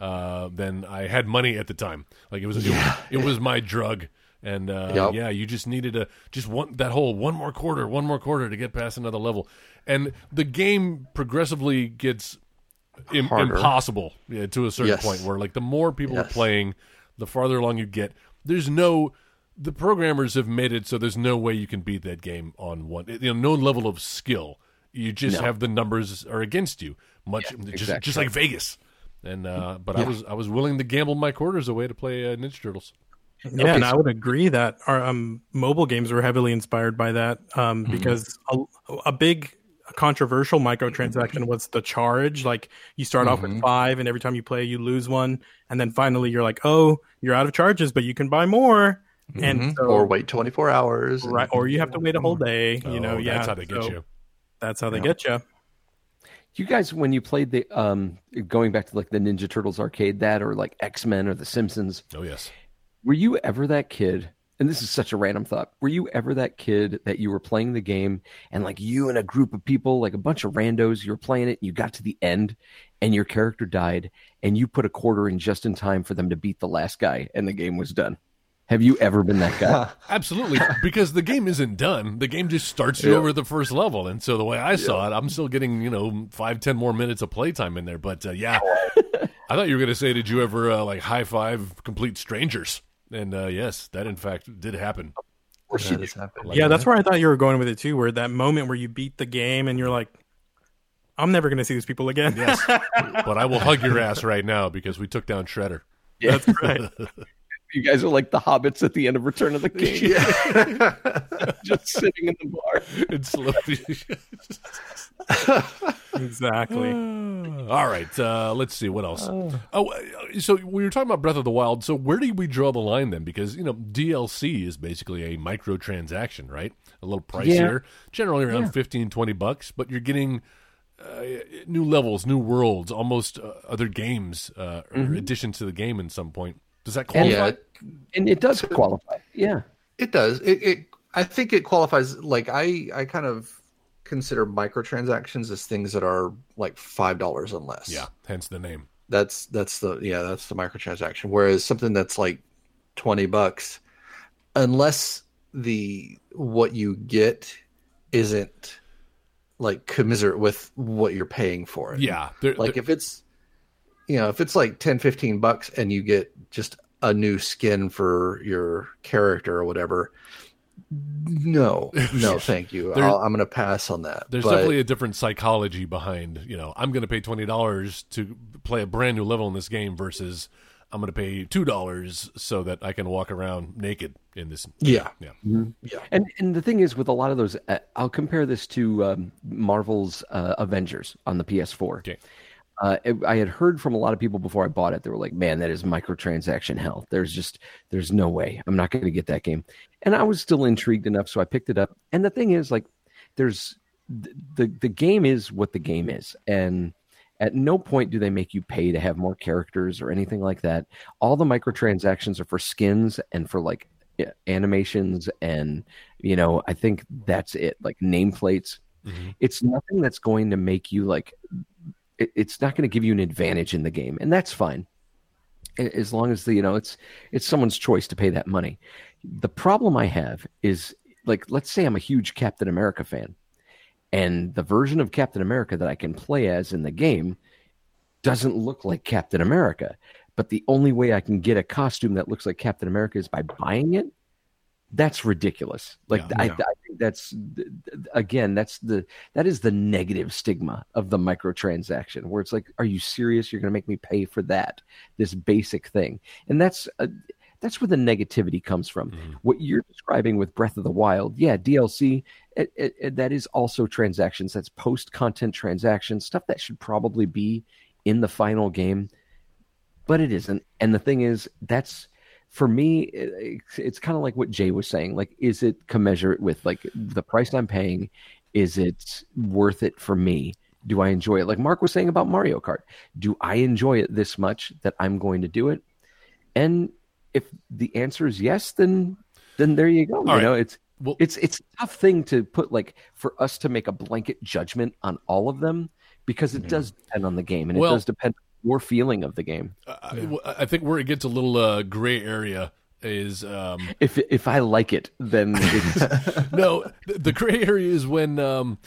uh, than I had money at the time. Like it was it, was- it was my drug. And uh, Yep. yeah, you just needed to just one that whole one more quarter, one more quarter to get past another level. And the game progressively gets im- impossible yeah, to a certain Yes. point where like the more people are playing, the farther along you get. There's no the programmers have made it so there's no way you can beat that game on one you know no level of skill. You just No. have the numbers are against you. Much just exactly. just like Vegas. And uh, but I was I was willing to gamble my quarters away to play uh, Ninja Turtles. Yeah, and I would agree that our um, mobile games were heavily inspired by that um, because a, a big controversial microtransaction was the charge. Like you start off with five, and every time you play, you lose one, and then finally you're like, oh, you're out of charges, but you can buy more, and so, or wait 24 hours. right, or you have to wait a whole day. You know, Oh, yeah, that's how they get so you. That's how they get you. You guys, when you played the um, going back to like the Ninja Turtles arcade, that or like X Men or The Simpsons, Oh yes. Were you ever that kid? And this is such a random thought. Were you ever that kid that you were playing the game and like you and a group of people, like a bunch of randos, you were playing it, and you got to the end and your character died and you put a quarter in just in time for them to beat the last guy and the game was done? Have you ever been that guy? (laughs) Absolutely, because the game isn't done. The game just starts you Yeah. over the first level, and so the way I saw it, I'm still getting you know five, ten more minutes of playtime in there. But uh, yeah, (laughs) I thought you were going to say, did you ever uh, like high five complete strangers? And uh, yes, that in fact did happen. That has happened. yeah, that's where I thought you were going with it too. Where that moment where you beat the game and you're like, I'm never going to see these people again. Yes, (laughs) but I will hug your ass right now because we took down Shredder. That's right. (laughs) you guys are like the hobbits at the end of Return of the King, (laughs) Yeah. just sitting in the bar. It's slowly. Exactly. (laughs) All right, uh, let's see what else. Oh, uh, so we were talking about Breath of the Wild. So where do we draw the line then? Because you know DLC is basically a microtransaction, right? A little pricier, generally around Yeah. fifteen, twenty 15, 20 bucks, but you're getting uh, new levels, new worlds, almost uh, other games uh, or additions to the game in some point. Does that qualify? Yeah, And it does qualify. Yeah. It does. It, it I think it qualifies like I I kind of consider microtransactions as things that are like five dollars and less. Yeah, hence the name. That's that's the yeah, that's the microtransaction. Whereas something that's like twenty bucks, unless the what you get isn't like commiserate with what you're paying for it. Yeah, there- Like there- if it's you know, if it's like 10, 15 bucks and you get just a new skin for your character or whatever, no, no, (laughs) thank you. There- I'll, I'm going to pass on that. There's But- definitely a different psychology behind, you know, I'm going to pay $20 to play a brand new level in this game versus I'm going to pay $2 so that I can walk around naked in this. yeah, Yeah. yeah, And and the thing is, with a lot of those, uh, I'll compare this to um, Marvel's uh, Avengers on the PS4. Okay. Uh, it- I had heard from a lot of people before I bought it. They were like, "Man, that is microtransaction hell. There's just, there's no way I'm not going to get that game." And I was still intrigued enough, so I picked it up. And the thing is, like, there's the the, the game is what the game is, and at no point do they make you pay to have more characters or anything like that. All the microtransactions are for skins and for like animations and you know i think that's it like nameplates it's nothing that's going to make you like it, it's not going to give you an advantage in the game and that's fine as long as the you know it's it's someone's choice to pay that money the problem i have is like let's say i'm a huge captain america fan and the version of captain america that i can play as in the game doesn't look like captain america but the only way I can get a costume that looks like Captain America is by buying it. That's ridiculous. Like Yeah, I, yeah. I think that's again, that's the that is the negative stigma of the microtransaction, where it's like, are you serious? You're going to make me pay for that this basic thing, and that's uh, that's where the negativity comes from. What you're describing with Breath of the Wild, yeah, DLC, it, it, it- that is also transactions. That's post content transactions, stuff that should probably be in the final game but it isn't. And the thing is, that's for me. It, it's kind of like what Jay was saying. Like, is it commensurate with like the price I'm paying? Is it worth it for me? Do I enjoy it? Like Mark was saying about Mario Kart. Do I enjoy it this much that I'm going to do it? And if the answer is yes, then then there you go. you right. know, it's Well- it's it's a tough thing to put like for us to make a blanket judgment on all of them because it mm-hmm. does depend on the game and Well- it does depend on your feeling of the game. I, I think where it gets a little uh, gray area is um, (laughs) If if I like it, then (laughs) it's, no. The, the gray area is when um,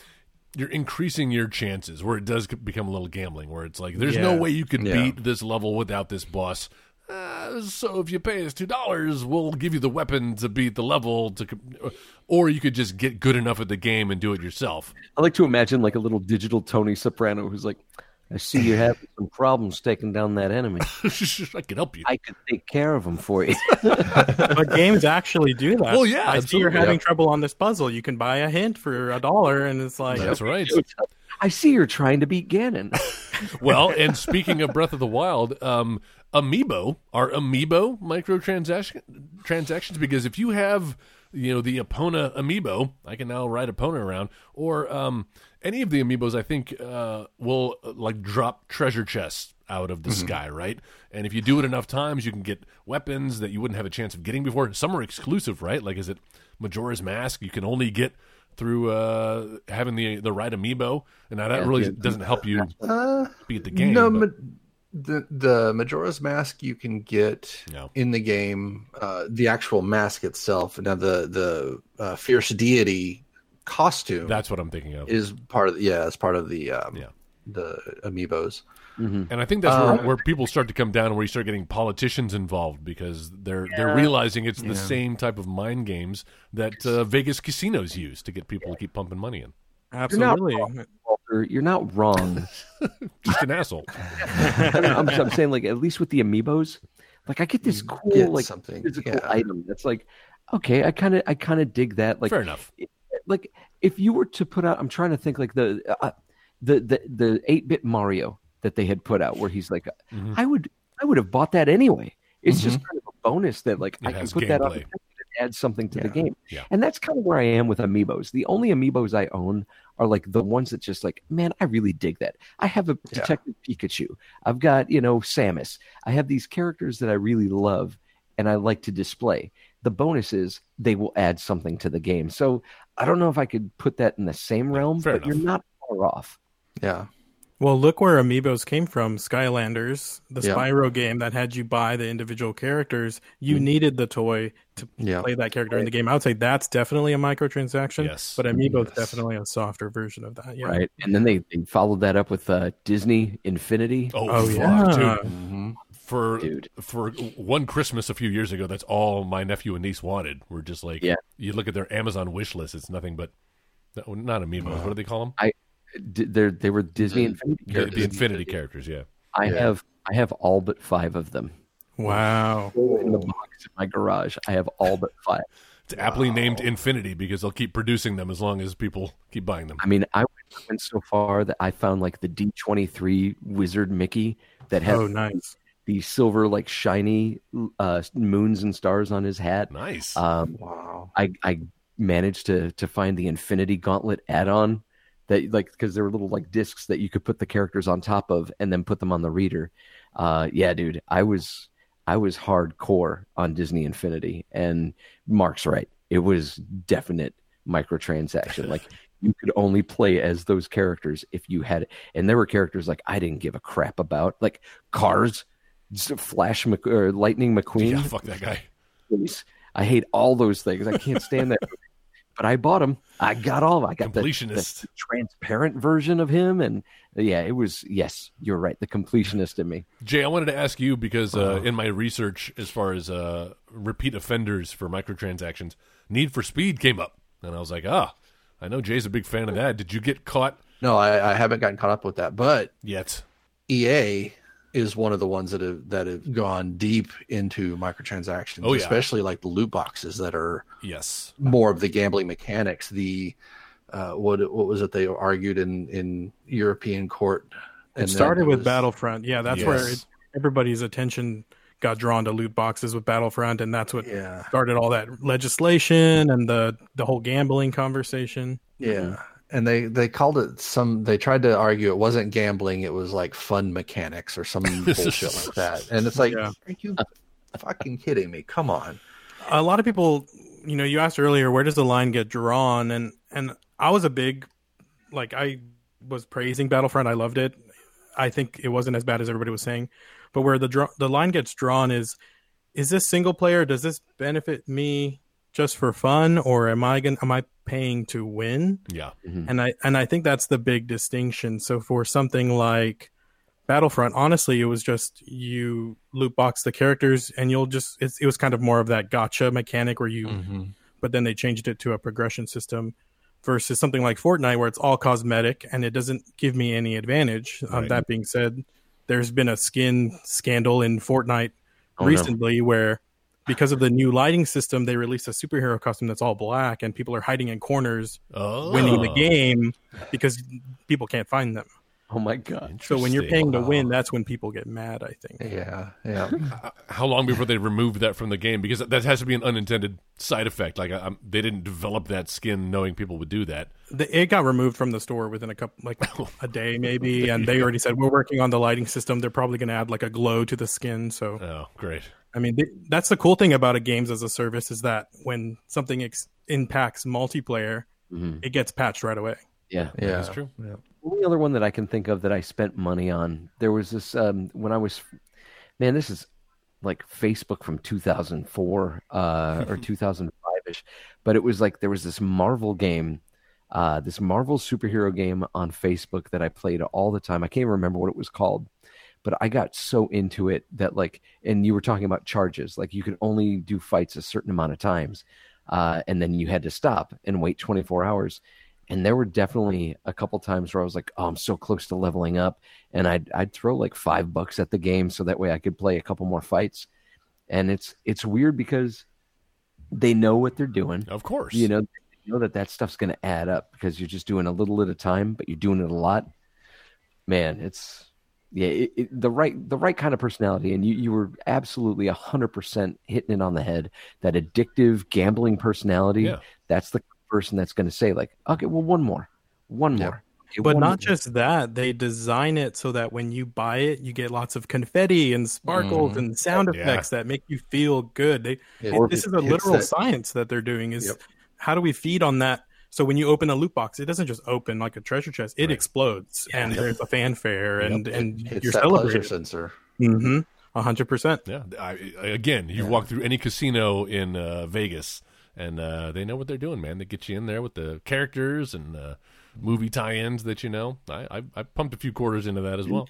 you're increasing your chances, where it does become a little gambling, where it's like there's no way you can Yeah. beat this level without this boss. Uh, so if you pay us two dollars, we'll give you the weapon to beat the level to, or you could just get good enough at the game and do it yourself. I like to imagine like a little digital Tony Soprano who's like, I see you're having some problems taking down that enemy. (laughs) I can help you. I can take care of them for you. (laughs) but games actually do that. Well, yeah, I see you're absolutely. having trouble on this puzzle. You can buy a hint for a dollar, and it's like That's right. I see you're trying to beat Ganon. (laughs) Well, and speaking of Breath of the Wild, um, Amiibo are Amiibo microtransaction transactions because if you have you know the Epona Amiibo, I can now ride Epona around, or um, any of the Amiibos, I think uh, will uh, like drop treasure chests out of the sky, right? And if you do it enough times, you can get weapons that you wouldn't have a chance of getting before. Some are exclusive, right? Like is it Majora's Mask? You can only get through uh, having the the right amiibo, and now that Yeah, really yeah. doesn't help you Uh, beat the game. no, but- ma- the the Majora's Mask you can get No. in the game. Uh, the actual mask itself. Now the the uh, fierce deity costume That's what I'm thinking of. is part of yeah, it's part of the um, Yeah. the amiibos. And I think that's Um, where, where people start to come down, where you start getting politicians involved because they're they're realizing it's the same type of mind games that uh, Vegas casinos use to get people to keep pumping money in. absolutely. Walter, you're not wrong. (laughs) Just an asshole. (laughs) I'm, I'm saying like at least with the amiibos, like I get this cool Get like something, physical yeah. item that's like okay, I kind of I kind of dig that. Like Fair enough. Like if you were to put out i'm trying to think like the uh, the the the 8-bit mario that they had put out where he's like Mhm. i would i would have bought that anyway. It's just kind of a bonus that like It i can put that on add something to the game. Yeah. and that's kind of where i am with amiibos. The only amiibos i own are like the ones that just like man i really dig that. I have a Yeah. detective pikachu. I've got you know samus. I have these characters that i really love and i like to display the bonus is they will add something to the game so i don't know if i could put that in the same realm fair but you're not far off Yeah, Well, look where Amiibos came from. Skylanders, the Yeah. Spyro game that had you buy the individual characters. You needed the toy to yeah. play that character in the game. I would say that's definitely a microtransaction. Yes. But Amiibo's Yes. definitely a softer version of that. Yeah. right and then they, they followed that up with uh, disney infinity Oh, Oh, yeah. dude. Mhm. For Dude. for one Christmas a few years ago, that's all my nephew and niece wanted. We're just like, Yeah. you look at their Amazon wish list, it's nothing but no, not amiibos. What do they call them? D- they're, they were disney The- infinity The, characters the Infinity characters. Yeah. i Yeah. have i have all but five of them Wow. in the box in my garage i have all but five It's aptly named Infinity because they'll keep producing them as long as people keep buying them. I mean, I went so far that I found like the D23 Wizard Mickey that had Oh, nice. The silver, like shiny uh, moons and stars on his hat. Nice. Um, Wow. I, I managed to to find the Infinity Gauntlet add-on that like because there were little like discs that you could put the characters on top of and then put them on the reader. Uh, yeah, dude, I was I was hardcore on Disney Infinity, and Mark's right. It was definite microtransaction. (laughs) like you could only play as those characters if you had, and there were characters like I didn't give a crap about, like Cars, Flash, Mc, or Lightning McQueen. yeah, fuck that guy. I hate all those things. I can't stand that. (laughs) but I bought them. I got all. Of 'em. I got the, the Completionist. transparent version of him, and yeah, it was. Yes, you're right. The completionist in me. Jay, I wanted to ask you because uh, Uh-huh. in my research, as far as uh, repeat offenders for microtransactions, Need for Speed came up, and I was like, ah, I know Jay's a big fan of that. Did you get caught No, I, I haven't gotten caught up with that, but yet? EA is one of the ones that have that have gone deep into microtransactions, Oh, yeah. especially like the loot boxes that are Yes. more of the gambling mechanics. The uh, what what was it they argued in in European court? It then started with was- Battlefront. Yeah, that's where it, everybody's attention got drawn to loot boxes with Battlefront, and that's what Yeah, started all that legislation and the the whole gambling conversation. yeah. And they they called it some. They tried to argue it wasn't gambling; it was like fun mechanics or some (laughs) bullshit like that. And it's like, Yeah. are you fucking kidding me? Come on. a lot of people you know you asked earlier where does the line get drawn and and i was a big like i was praising battlefront i loved it i think it wasn't as bad as everybody was saying but where the draw, the line gets drawn is is this single player? Does this benefit me just for fun, or am I going am I paying to win? Yeah. And I and I think that's the big distinction. So for something like Battlefront, honestly, it was just you loot box the characters, and you'll just it's, it was kind of more of that gotcha mechanic where you, Mm-hmm. but then they changed it to a progression system. Versus something like Fortnite, where it's all cosmetic and it doesn't give me any advantage. Um, that being said, there's been a skin scandal in Fortnite Oh, no. recently where because of the new lighting system they released a superhero costume that's all black and people are hiding in corners Oh. winning the oh. game because people can't find them Oh my god. so when you're Interesting. paying to win that's when people get mad i think Yeah, yeah. (laughs) How long before they remove that from the game? Because that has to be an unintended side effect. Like I, I'm, they didn't develop that skin knowing people would do that. the, it got removed from the store within a couple like (laughs) oh. a day maybe (laughs) and they already said we're working on the lighting system they're probably going to add like a glow to the skin so Oh, great. I mean that's the cool thing about a games as a service is that when something ex- impacts multiplayer Mhm. it gets patched right away Yeah. Yeah, That's true. Yeah. only other one that I can think of that I spent money on. There was this um, when I was, man, this is like Facebook from 2004 uh, or (laughs) 2005 ish, but it was like there was this Marvel game, uh, this Marvel superhero game on Facebook that I played all the time. I can't even remember what it was called, but I got so into it that like, and you were talking about charges, like you could only do fights a certain amount of times, uh, and then you had to stop and wait 24 hours and there were definitely a couple times where I was like, "Oh, I'm so close to leveling up," and I'd I'd throw like five bucks at the game so that way I could play a couple more fights. And it's it's weird because they know what they're doing. Of course. You know, they know that that stuff's going to add up because you're just doing a little at a time, but you're doing it a lot. Man, it's yeah, it, it, the right the right kind of personality, and you you were absolutely hundred percent hitting it on the head. That addictive gambling personality. Yeah. That's the person that's going to say like, okay, well, one more, one Yeah. more. Okay, But one not more. just that, they design it so that when you buy it, you get lots of confetti and sparkles Mhm. and sound Yeah. effects that make you feel good. They, It- it- this is a literal that- science that they're doing. Is Yep. how do we feed on that? So when you open a loot box, it doesn't just open like a treasure chest; it Right. explodes, and there's a fanfare, and and It's you're that pleasure celebrating. sensor. Mm-hmm. A hundred percent. Yeah. I, I- again, you walk through any casino in uh, Vegas, and uh, they know what they're doing, man. They get you in there with the characters and uh, movie tie-ins that you know. I, I, I pumped a few quarters into that as well.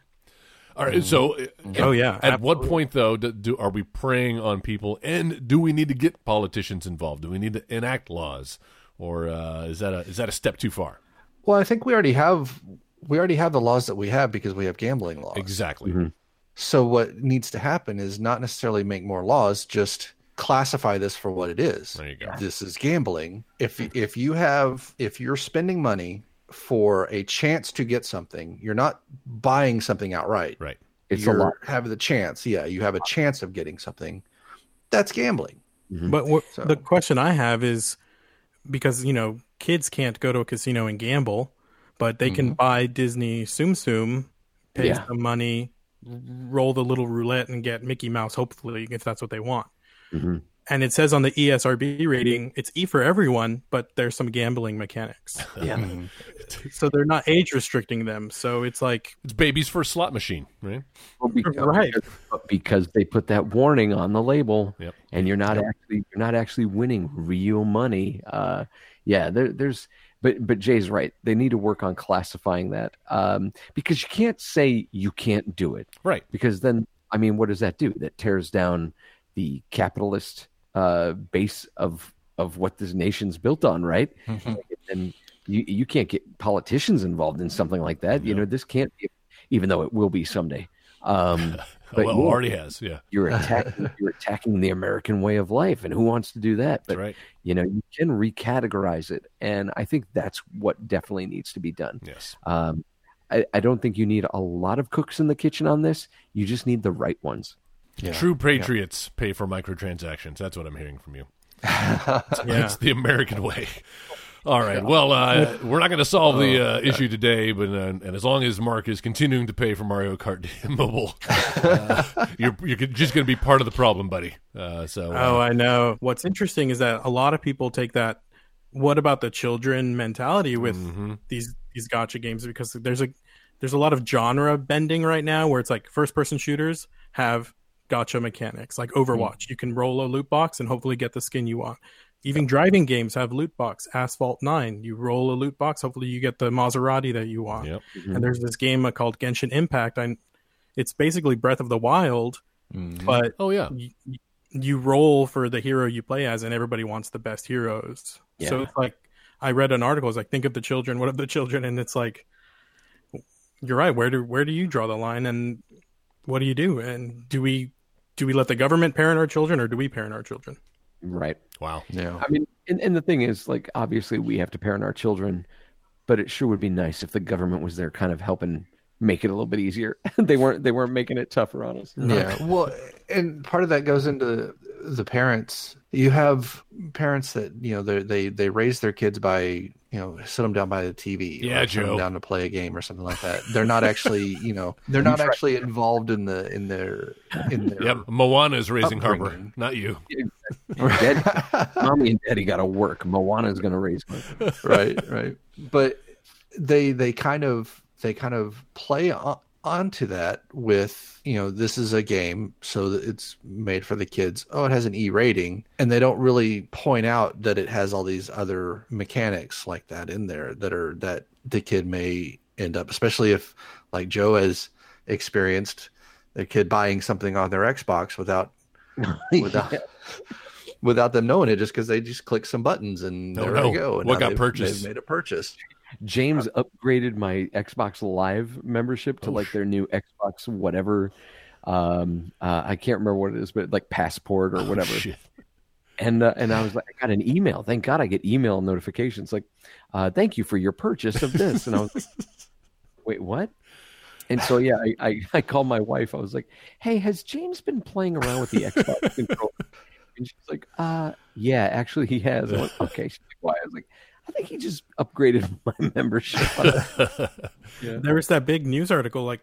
All right. So, uh, Oh yeah. At what point, though, do, do are we preying on people, and do we need to get politicians involved? Do we need to enact laws, or uh, is that a is that a step too far? Well, I think we already have we already have the laws that we have because we have gambling laws. Exactly. So what needs to happen is not necessarily make more laws, just classify this for what it is. There you go. This is gambling. If if you have if you're spending money for a chance to get something, you're not buying something outright. Right. it's you're lot. having the chance. Yeah, you have a chance of getting something. That's gambling. But what, So- the question I have is because you know kids can't go to a casino and gamble, but they can buy Disney Tsum Tsum, pay Yeah. some money, roll the little roulette, and get Mickey Mouse. Hopefully, if that's what they want. Mhm. And it says on the ESRB rating, it's E for everyone, but there's some gambling mechanics, (laughs) Yeah. so they're not age restricting them. So it's like It's baby's first slot machine, right? Well, because, (laughs) Right. but because they put that warning on the label, Yep. and you're not actually you're not actually winning real money. Uh, yeah, there, there's but but Jay's right. They need to work on classifying that um, because you can't say you can't do it Right. because then I mean, what does that do? That tears down the capitalist uh, base of of what this nation's built on, right? and you you can't get politicians involved in something like that. You know, this can't be, even though it will be someday. Um, (laughs) but well, already has. Yeah. you're (laughs) attacking you're attacking the American way of life, and who wants to do that? That's But right. you know, you can recategorize it, and I think that's what definitely needs to be done. Yes. Um, I, I don't think you need a lot of cooks in the kitchen on this. You just need the right ones. Yeah. True patriots pay for microtransactions. That's what I'm hearing from you. (laughs) yeah, It's the American way. All right. Well, uh, we're not going to solve the uh, issue today, but uh, and as long as Mark is continuing to pay for Mario Kart (laughs) Mobile, uh, (laughs) you're you're just going to be part of the problem, buddy. Uh, so uh, Oh, I know. What's interesting is that a lot of people take that what about the children mentality with mhm. these these gotcha games because there's a there's a lot of genre bending right now where it's like first person shooters have gotcha mechanics, like Overwatch. Mm. You can roll a loot box and hopefully get the skin you want. Even driving games have loot box. Asphalt 9, you roll a loot box, hopefully you get the Maserati that you want. Yep. And mm-hmm. there's this game called Genshin Impact. I, it's basically Breath of the Wild, mm-hmm. but Oh yeah. you, you roll for the hero you play as, and everybody wants the best heroes. So it's like I read an article. It's like think of the children. What of the children? And it's like you're right. Where do where do you draw the line? And what do you do? And do we do we let the government parent our children, or do we parent our children? Right. Wow. Yeah. I mean, and, and the thing is, like, obviously we have to parent our children, but it sure would be nice if the government was there, kind of helping make it a little bit easier. (laughs) they weren't. They weren't making it tougher on us. Yeah. (laughs) Well, and part of that goes into the parents. You have parents that you know they they they raise their kids by you know sit them down by the TV. Yeah, or sit 'em Joe. down to play a game or something like that. They're not actually you know (laughs) they're not actually involved in the in their in their. Yep. Moana is raising Harbor, not you. Daddy, mommy and daddy got to work. Moana's going to raise money. right right but they they kind of they kind of play on, onto that with you know this is a game so it's made for the kids oh it has an e rating and they don't really point out that it has all these other mechanics like that in there that are that the kid may end up especially if like joe has experienced the kid buying something on their xbox without (laughs) without without them knowing it just because they just click some buttons and oh, No, there no. they go. And What got purchased? They've made a purchase. James upgraded my Xbox Live membership to Oh, like their new Xbox whatever. Um, uh, I can't remember what it is, but like passport or whatever. Oh, and uh, and I was like, I got an email. Thank God I get email notifications like, uh, thank you for your purchase of this. And I was like, (laughs) wait, what? And so yeah, I, I I called my wife. I was like, hey, has James been playing around with the Xbox controller? And she's like, uh, yeah, actually he has. Went, (laughs) okay. She's like, why? I was like, I think he just upgraded (laughs) my membership. (laughs) There was that big news article like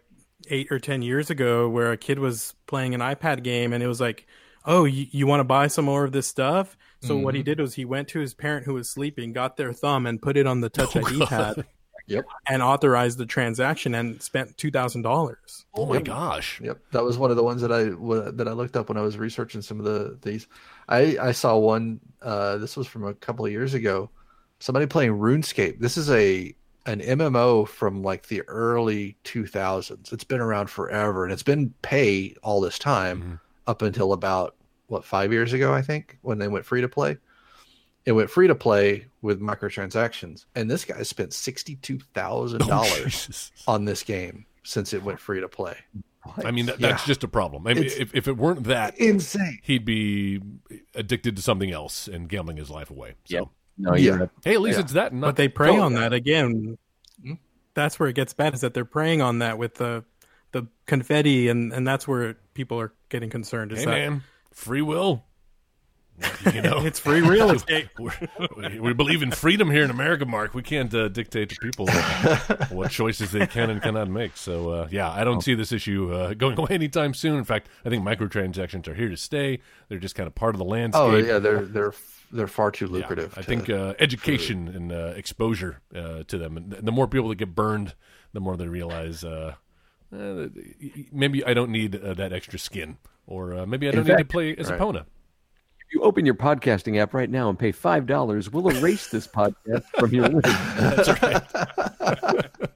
eight or ten years ago where a kid was playing an iPad game and it was like, "Oh, you, you want to buy some more of this stuff?" So what he did was he went to his parent who was sleeping, got their thumb, and put it on the Touch (laughs) ID pad. Yep. And authorized the transaction and spent two thousand dollars. Oh my gosh. Yep, that was one of the ones that I that I looked up when I was researching some of the these. I I saw one. Uh, this was from a couple of years ago. Somebody playing RuneScape. This is a an MMO from like the early 2000s. It's been around forever, and it's been pay all this time Mhm. up until about what five years ago, I think, when they went free to play. It went free to play with microtransactions, and this guy spent sixty two thousand (laughs) Oh, dollars Jesus. on this game since it went free to play. I mean, that, Yeah. that's just a problem. I mean, if, if it weren't that, Insane. he'd be addicted to something else and gambling his life away. So, Yep. No, Yeah. right. hey, at least Yeah. it's that. Not But they prey Oh, on yeah. that again. That's where it gets bad. Is that they're preying on that with the the confetti, and and that's where people are getting concerned. Is hey, that man, free will. You (laughs) know, it's free real estate? We're- we believe in freedom here in America, Mark. We can't uh, dictate to people what, (laughs) what choices they can and cannot make. So, uh, yeah, I don't see this issue uh, going (laughs) away anytime soon. In fact, I think microtransactions are here to stay. They're just kind of part of the landscape. Oh yeah, they're they're they're far too Yeah, lucrative. I to- think uh, education and uh, exposure uh, to them, and the more people that get burned, the more they realize uh, uh, maybe I don't need uh, that extra skin, or uh, maybe I don't need to play as Right. Epona. If you open your podcasting app right now and pay five dollars, we'll erase this podcast from your list. (laughs) (laughs)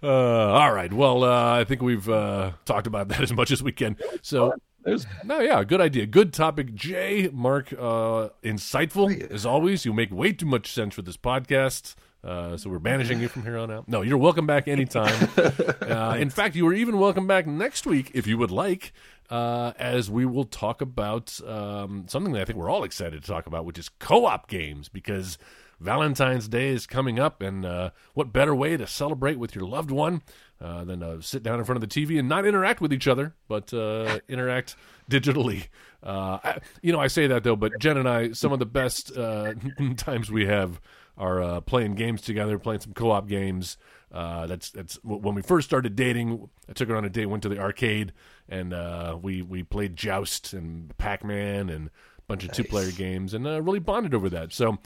Uh, all right. Well, uh, I think we've uh, talked about that as much as we can. So, There's no, yeah, good idea. Good topic, Jay. Mark, uh, insightful as always. You make way too much sense for this podcast. Uh, so we're banishing you from here on out. No, you're welcome back anytime. (laughs) uh, in fact, you are even welcome back next week if you would like, uh, as we will talk about um, something that I think we're all excited to talk about, which is co-op games, because Valentine's Day is coming up, and uh, what better way to celebrate with your loved one uh, than to sit down in front of the TV and not interact with each other, but uh, interact digitally. Uh, I, you know, I say that though, but Jen and I, some of the best uh, (laughs) times we have are uh, playing games together, playing some co-op games. Uh, that's that's when we first started dating. I took her on a date, went to the arcade, and uh, we we played Joust and Pac Man and a bunch of two player games, and uh, really bonded over that. So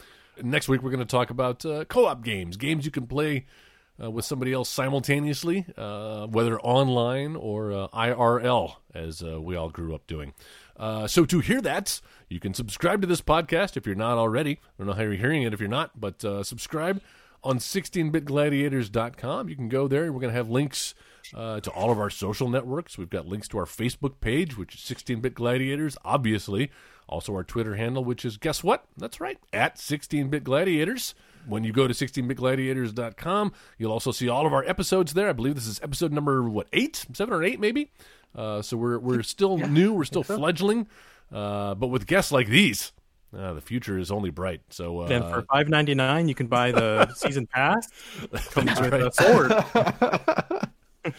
next week we're going to talk about uh, co-op games, games you can play uh, with somebody else simultaneously, uh, whether online or uh, IRL, as uh, we all grew up doing. Uh, so to hear that, you can subscribe to this podcast if you're not already. I don't know how you're hearing it if you're not, but uh, subscribe on 16bitgladiators.com. You can go there. We're going to have links uh, to all of our social networks. We've got links to our Facebook page, which is 16bit gladiators, obviously. Also, our Twitter handle, which is guess what? That's right, at 16bit gladiators. When you go to 16bitgladiators.com, you'll also see all of our episodes there. I believe this is episode number, what, eight? Seven or eight, maybe? Uh, so we're, we're still new, we're still fledgling, uh, but with guests like these. Uh, the future is only bright. So uh, Then for five ninety nine, you can buy the (laughs) season pass. Comes with right. a sword. (laughs) (laughs)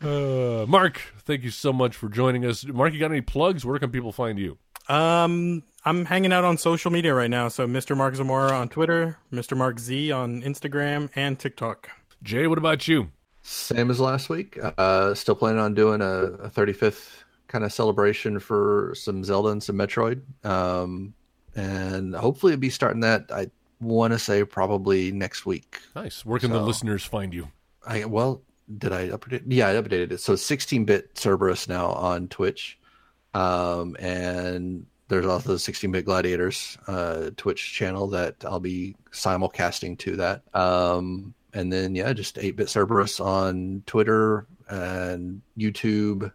Uh, Mark, thank you so much for joining us. Mark, you got any plugs? Where can people find you? Um, I'm hanging out on social media right now. So Mr. Mark Zamora on Twitter, Mr. Mark Z on Instagram and TikTok. Jay, what about you? Same as last week. Uh, still planning on doing a, a 35th kind of celebration for some Zelda and some Metroid. Um, and hopefully it'll be starting that. I want to say probably next week. Nice. Where can the listeners find you? I well, did I update? Yeah, I updated it. So 16-bit Cerberus now on Twitch, um, and there's also the 16-bit Gladiators uh, Twitch channel that I'll be simulcasting to that. Um, and then yeah, just 8-bit Cerberus on Twitter and YouTube,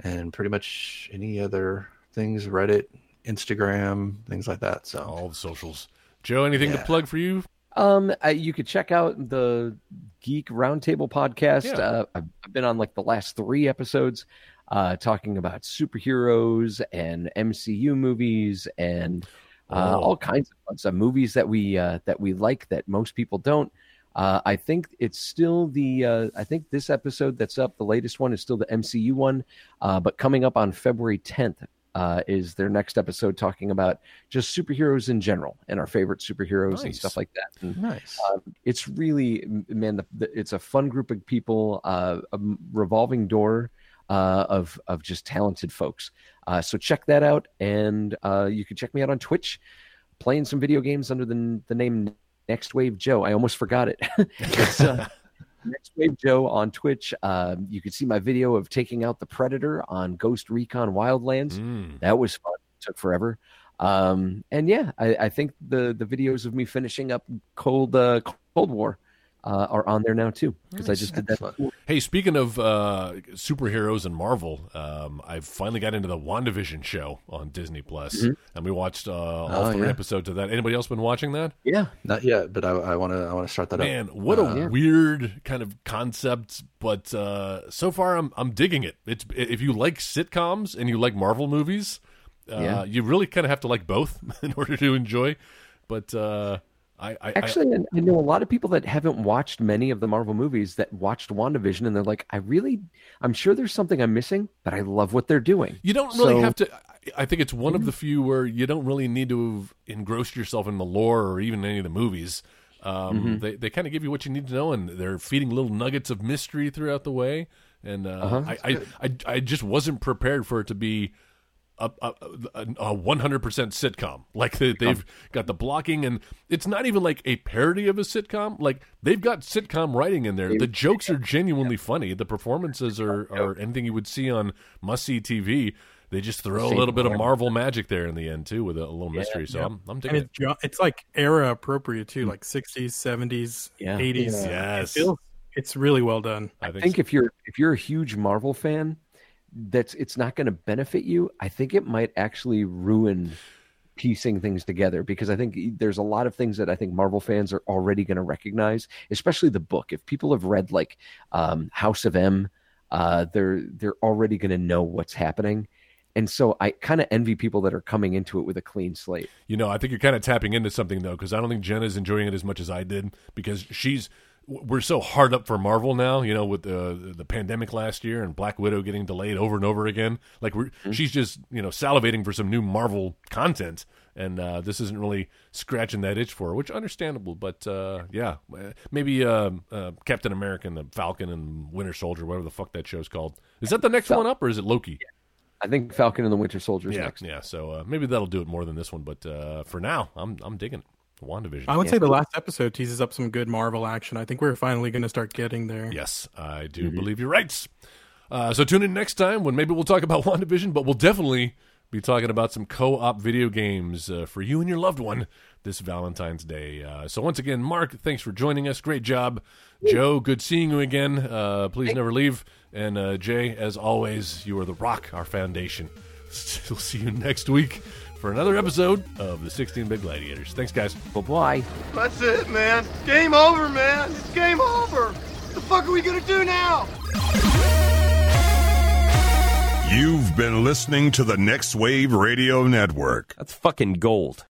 and pretty much any other things, Reddit, Instagram, things like that. So All the socials. Joe, anything to plug for you? Um, I, you could check out the Geek Roundtable podcast. Yeah. Uh, I've, I've been on like the last three episodes, uh, talking about superheroes and MCU movies and uh, Oh. all kinds of fun stuff. Movies that we uh, that we like that most people don't. Uh, I think it's still the. Uh, I think this episode that's up, the latest one, is still the MCU one. Uh, but coming up on February 10th uh, is their next episode talking about just superheroes in general and our favorite superheroes and stuff like that. And nice. it's really man the, the, it's a fun group of people uh, a revolving door uh, of of just talented folks uh, so check that out and uh, you can check me out on twitch playing some video games under the, the name next wave joe i almost forgot it (laughs) it's, uh, next wave joe on twitch um, you can see my video of taking out the predator on ghost recon wildlands Mm. that was fun. It Took forever. Um, and yeah, I, I think the the videos of me finishing up Cold uh, Cold War uh, are on there now too because I just did that. Excellent. Hey, speaking of uh, superheroes and Marvel, um, I finally got into the WandaVision show on Disney Plus, Mm-hmm. and we watched uh, all Oh, three yeah. episodes of that. Anybody else been watching that? Yeah, Not yet, but I want to I want to start that Man, up. what a Uh, Yeah. weird kind of concept, but uh, so far I'm I'm digging it. It's if you like sitcoms and you like Marvel movies, uh, Yeah. you really kind of have to like both (laughs) in order to enjoy. But uh, I, I actually, I, I know a lot of people that haven't watched many of the Marvel movies that watched WandaVision, and they're like, I really, I'm sure there's something I'm missing, but I love what they're doing. You don't really So- have to. I- think it's one of the few where you don't really need to have engrossed yourself in the lore or even any of the movies. Um, Mm-hmm. They they kind of give you what you need to know, and they're feeding little nuggets of mystery throughout the way. And uh, Uh-huh. I, I I just wasn't prepared for it to be a a one hundred percent sitcom. Like they, they've got the blocking, and it's not even like a parody of a sitcom. Like they've got sitcom writing in there. The jokes are genuinely funny. The performances oh, are, are anything you would see on must see TV. They just throw a little bit of. Marvel magic there in the end too, with a, a little mystery. So I'm I'm And digging it's, it. it's like era appropriate too, mm. like 60s, 70s, Yeah. 80s. Yes. It feels, it's really well done. I I think, think so. if you're if you're a huge Marvel fan, that's it's not going to benefit you. I think it might actually ruin piecing things together because I think there's a lot of things that I think Marvel fans are already going to recognize, especially the book. If people have read like um, House of M, uh, they're they're already going to know what's happening. And so I kind of envy people that are coming into it with a clean slate. You know, I think you're kind of tapping into something though, because I don't think Jenna's enjoying it as much as I did because she's we're so hard up for Marvel now. You know, with the the pandemic last year and Black Widow getting delayed over and over again. Like we're she's just you know salivating for some new Marvel content, and uh, this isn't really scratching that itch for her, which understandable. But uh, yeah, uh, maybe uh, uh, Captain America and the Falcon and Winter Soldier, whatever the fuck that show's called. Is that the next Fal- one up, or is it Loki? I think Falcon and the Winter Soldier yeah, next. yeah. So uh, maybe that'll do it more than this one. But uh, for now, I'm I'm digging it. WandaVision. I would Yeah. say the last episode teases up some good Marvel action. I think we're finally going to start getting there. Yes, I do believe you're right. Uh, so tune in next time when maybe we'll talk about (laughs) WandaVision, but we'll definitely be talking about some co-op video games uh, for you and your loved one this Valentine's Day. Uh, so once again, Mark, thanks for joining us. Great job. Joe, good seeing you again. Uh, please never leave. And uh, Jay, as always, you are the rock, our foundation. (laughs) We'll see you next week for another episode of the 16 Bit Gladiators. Thanks, guys. Bye bye. That's it, man. Game over, man. It's game over. What the fuck are we gonna do now? You've been listening to the Next Wave Radio Network. That's fucking gold.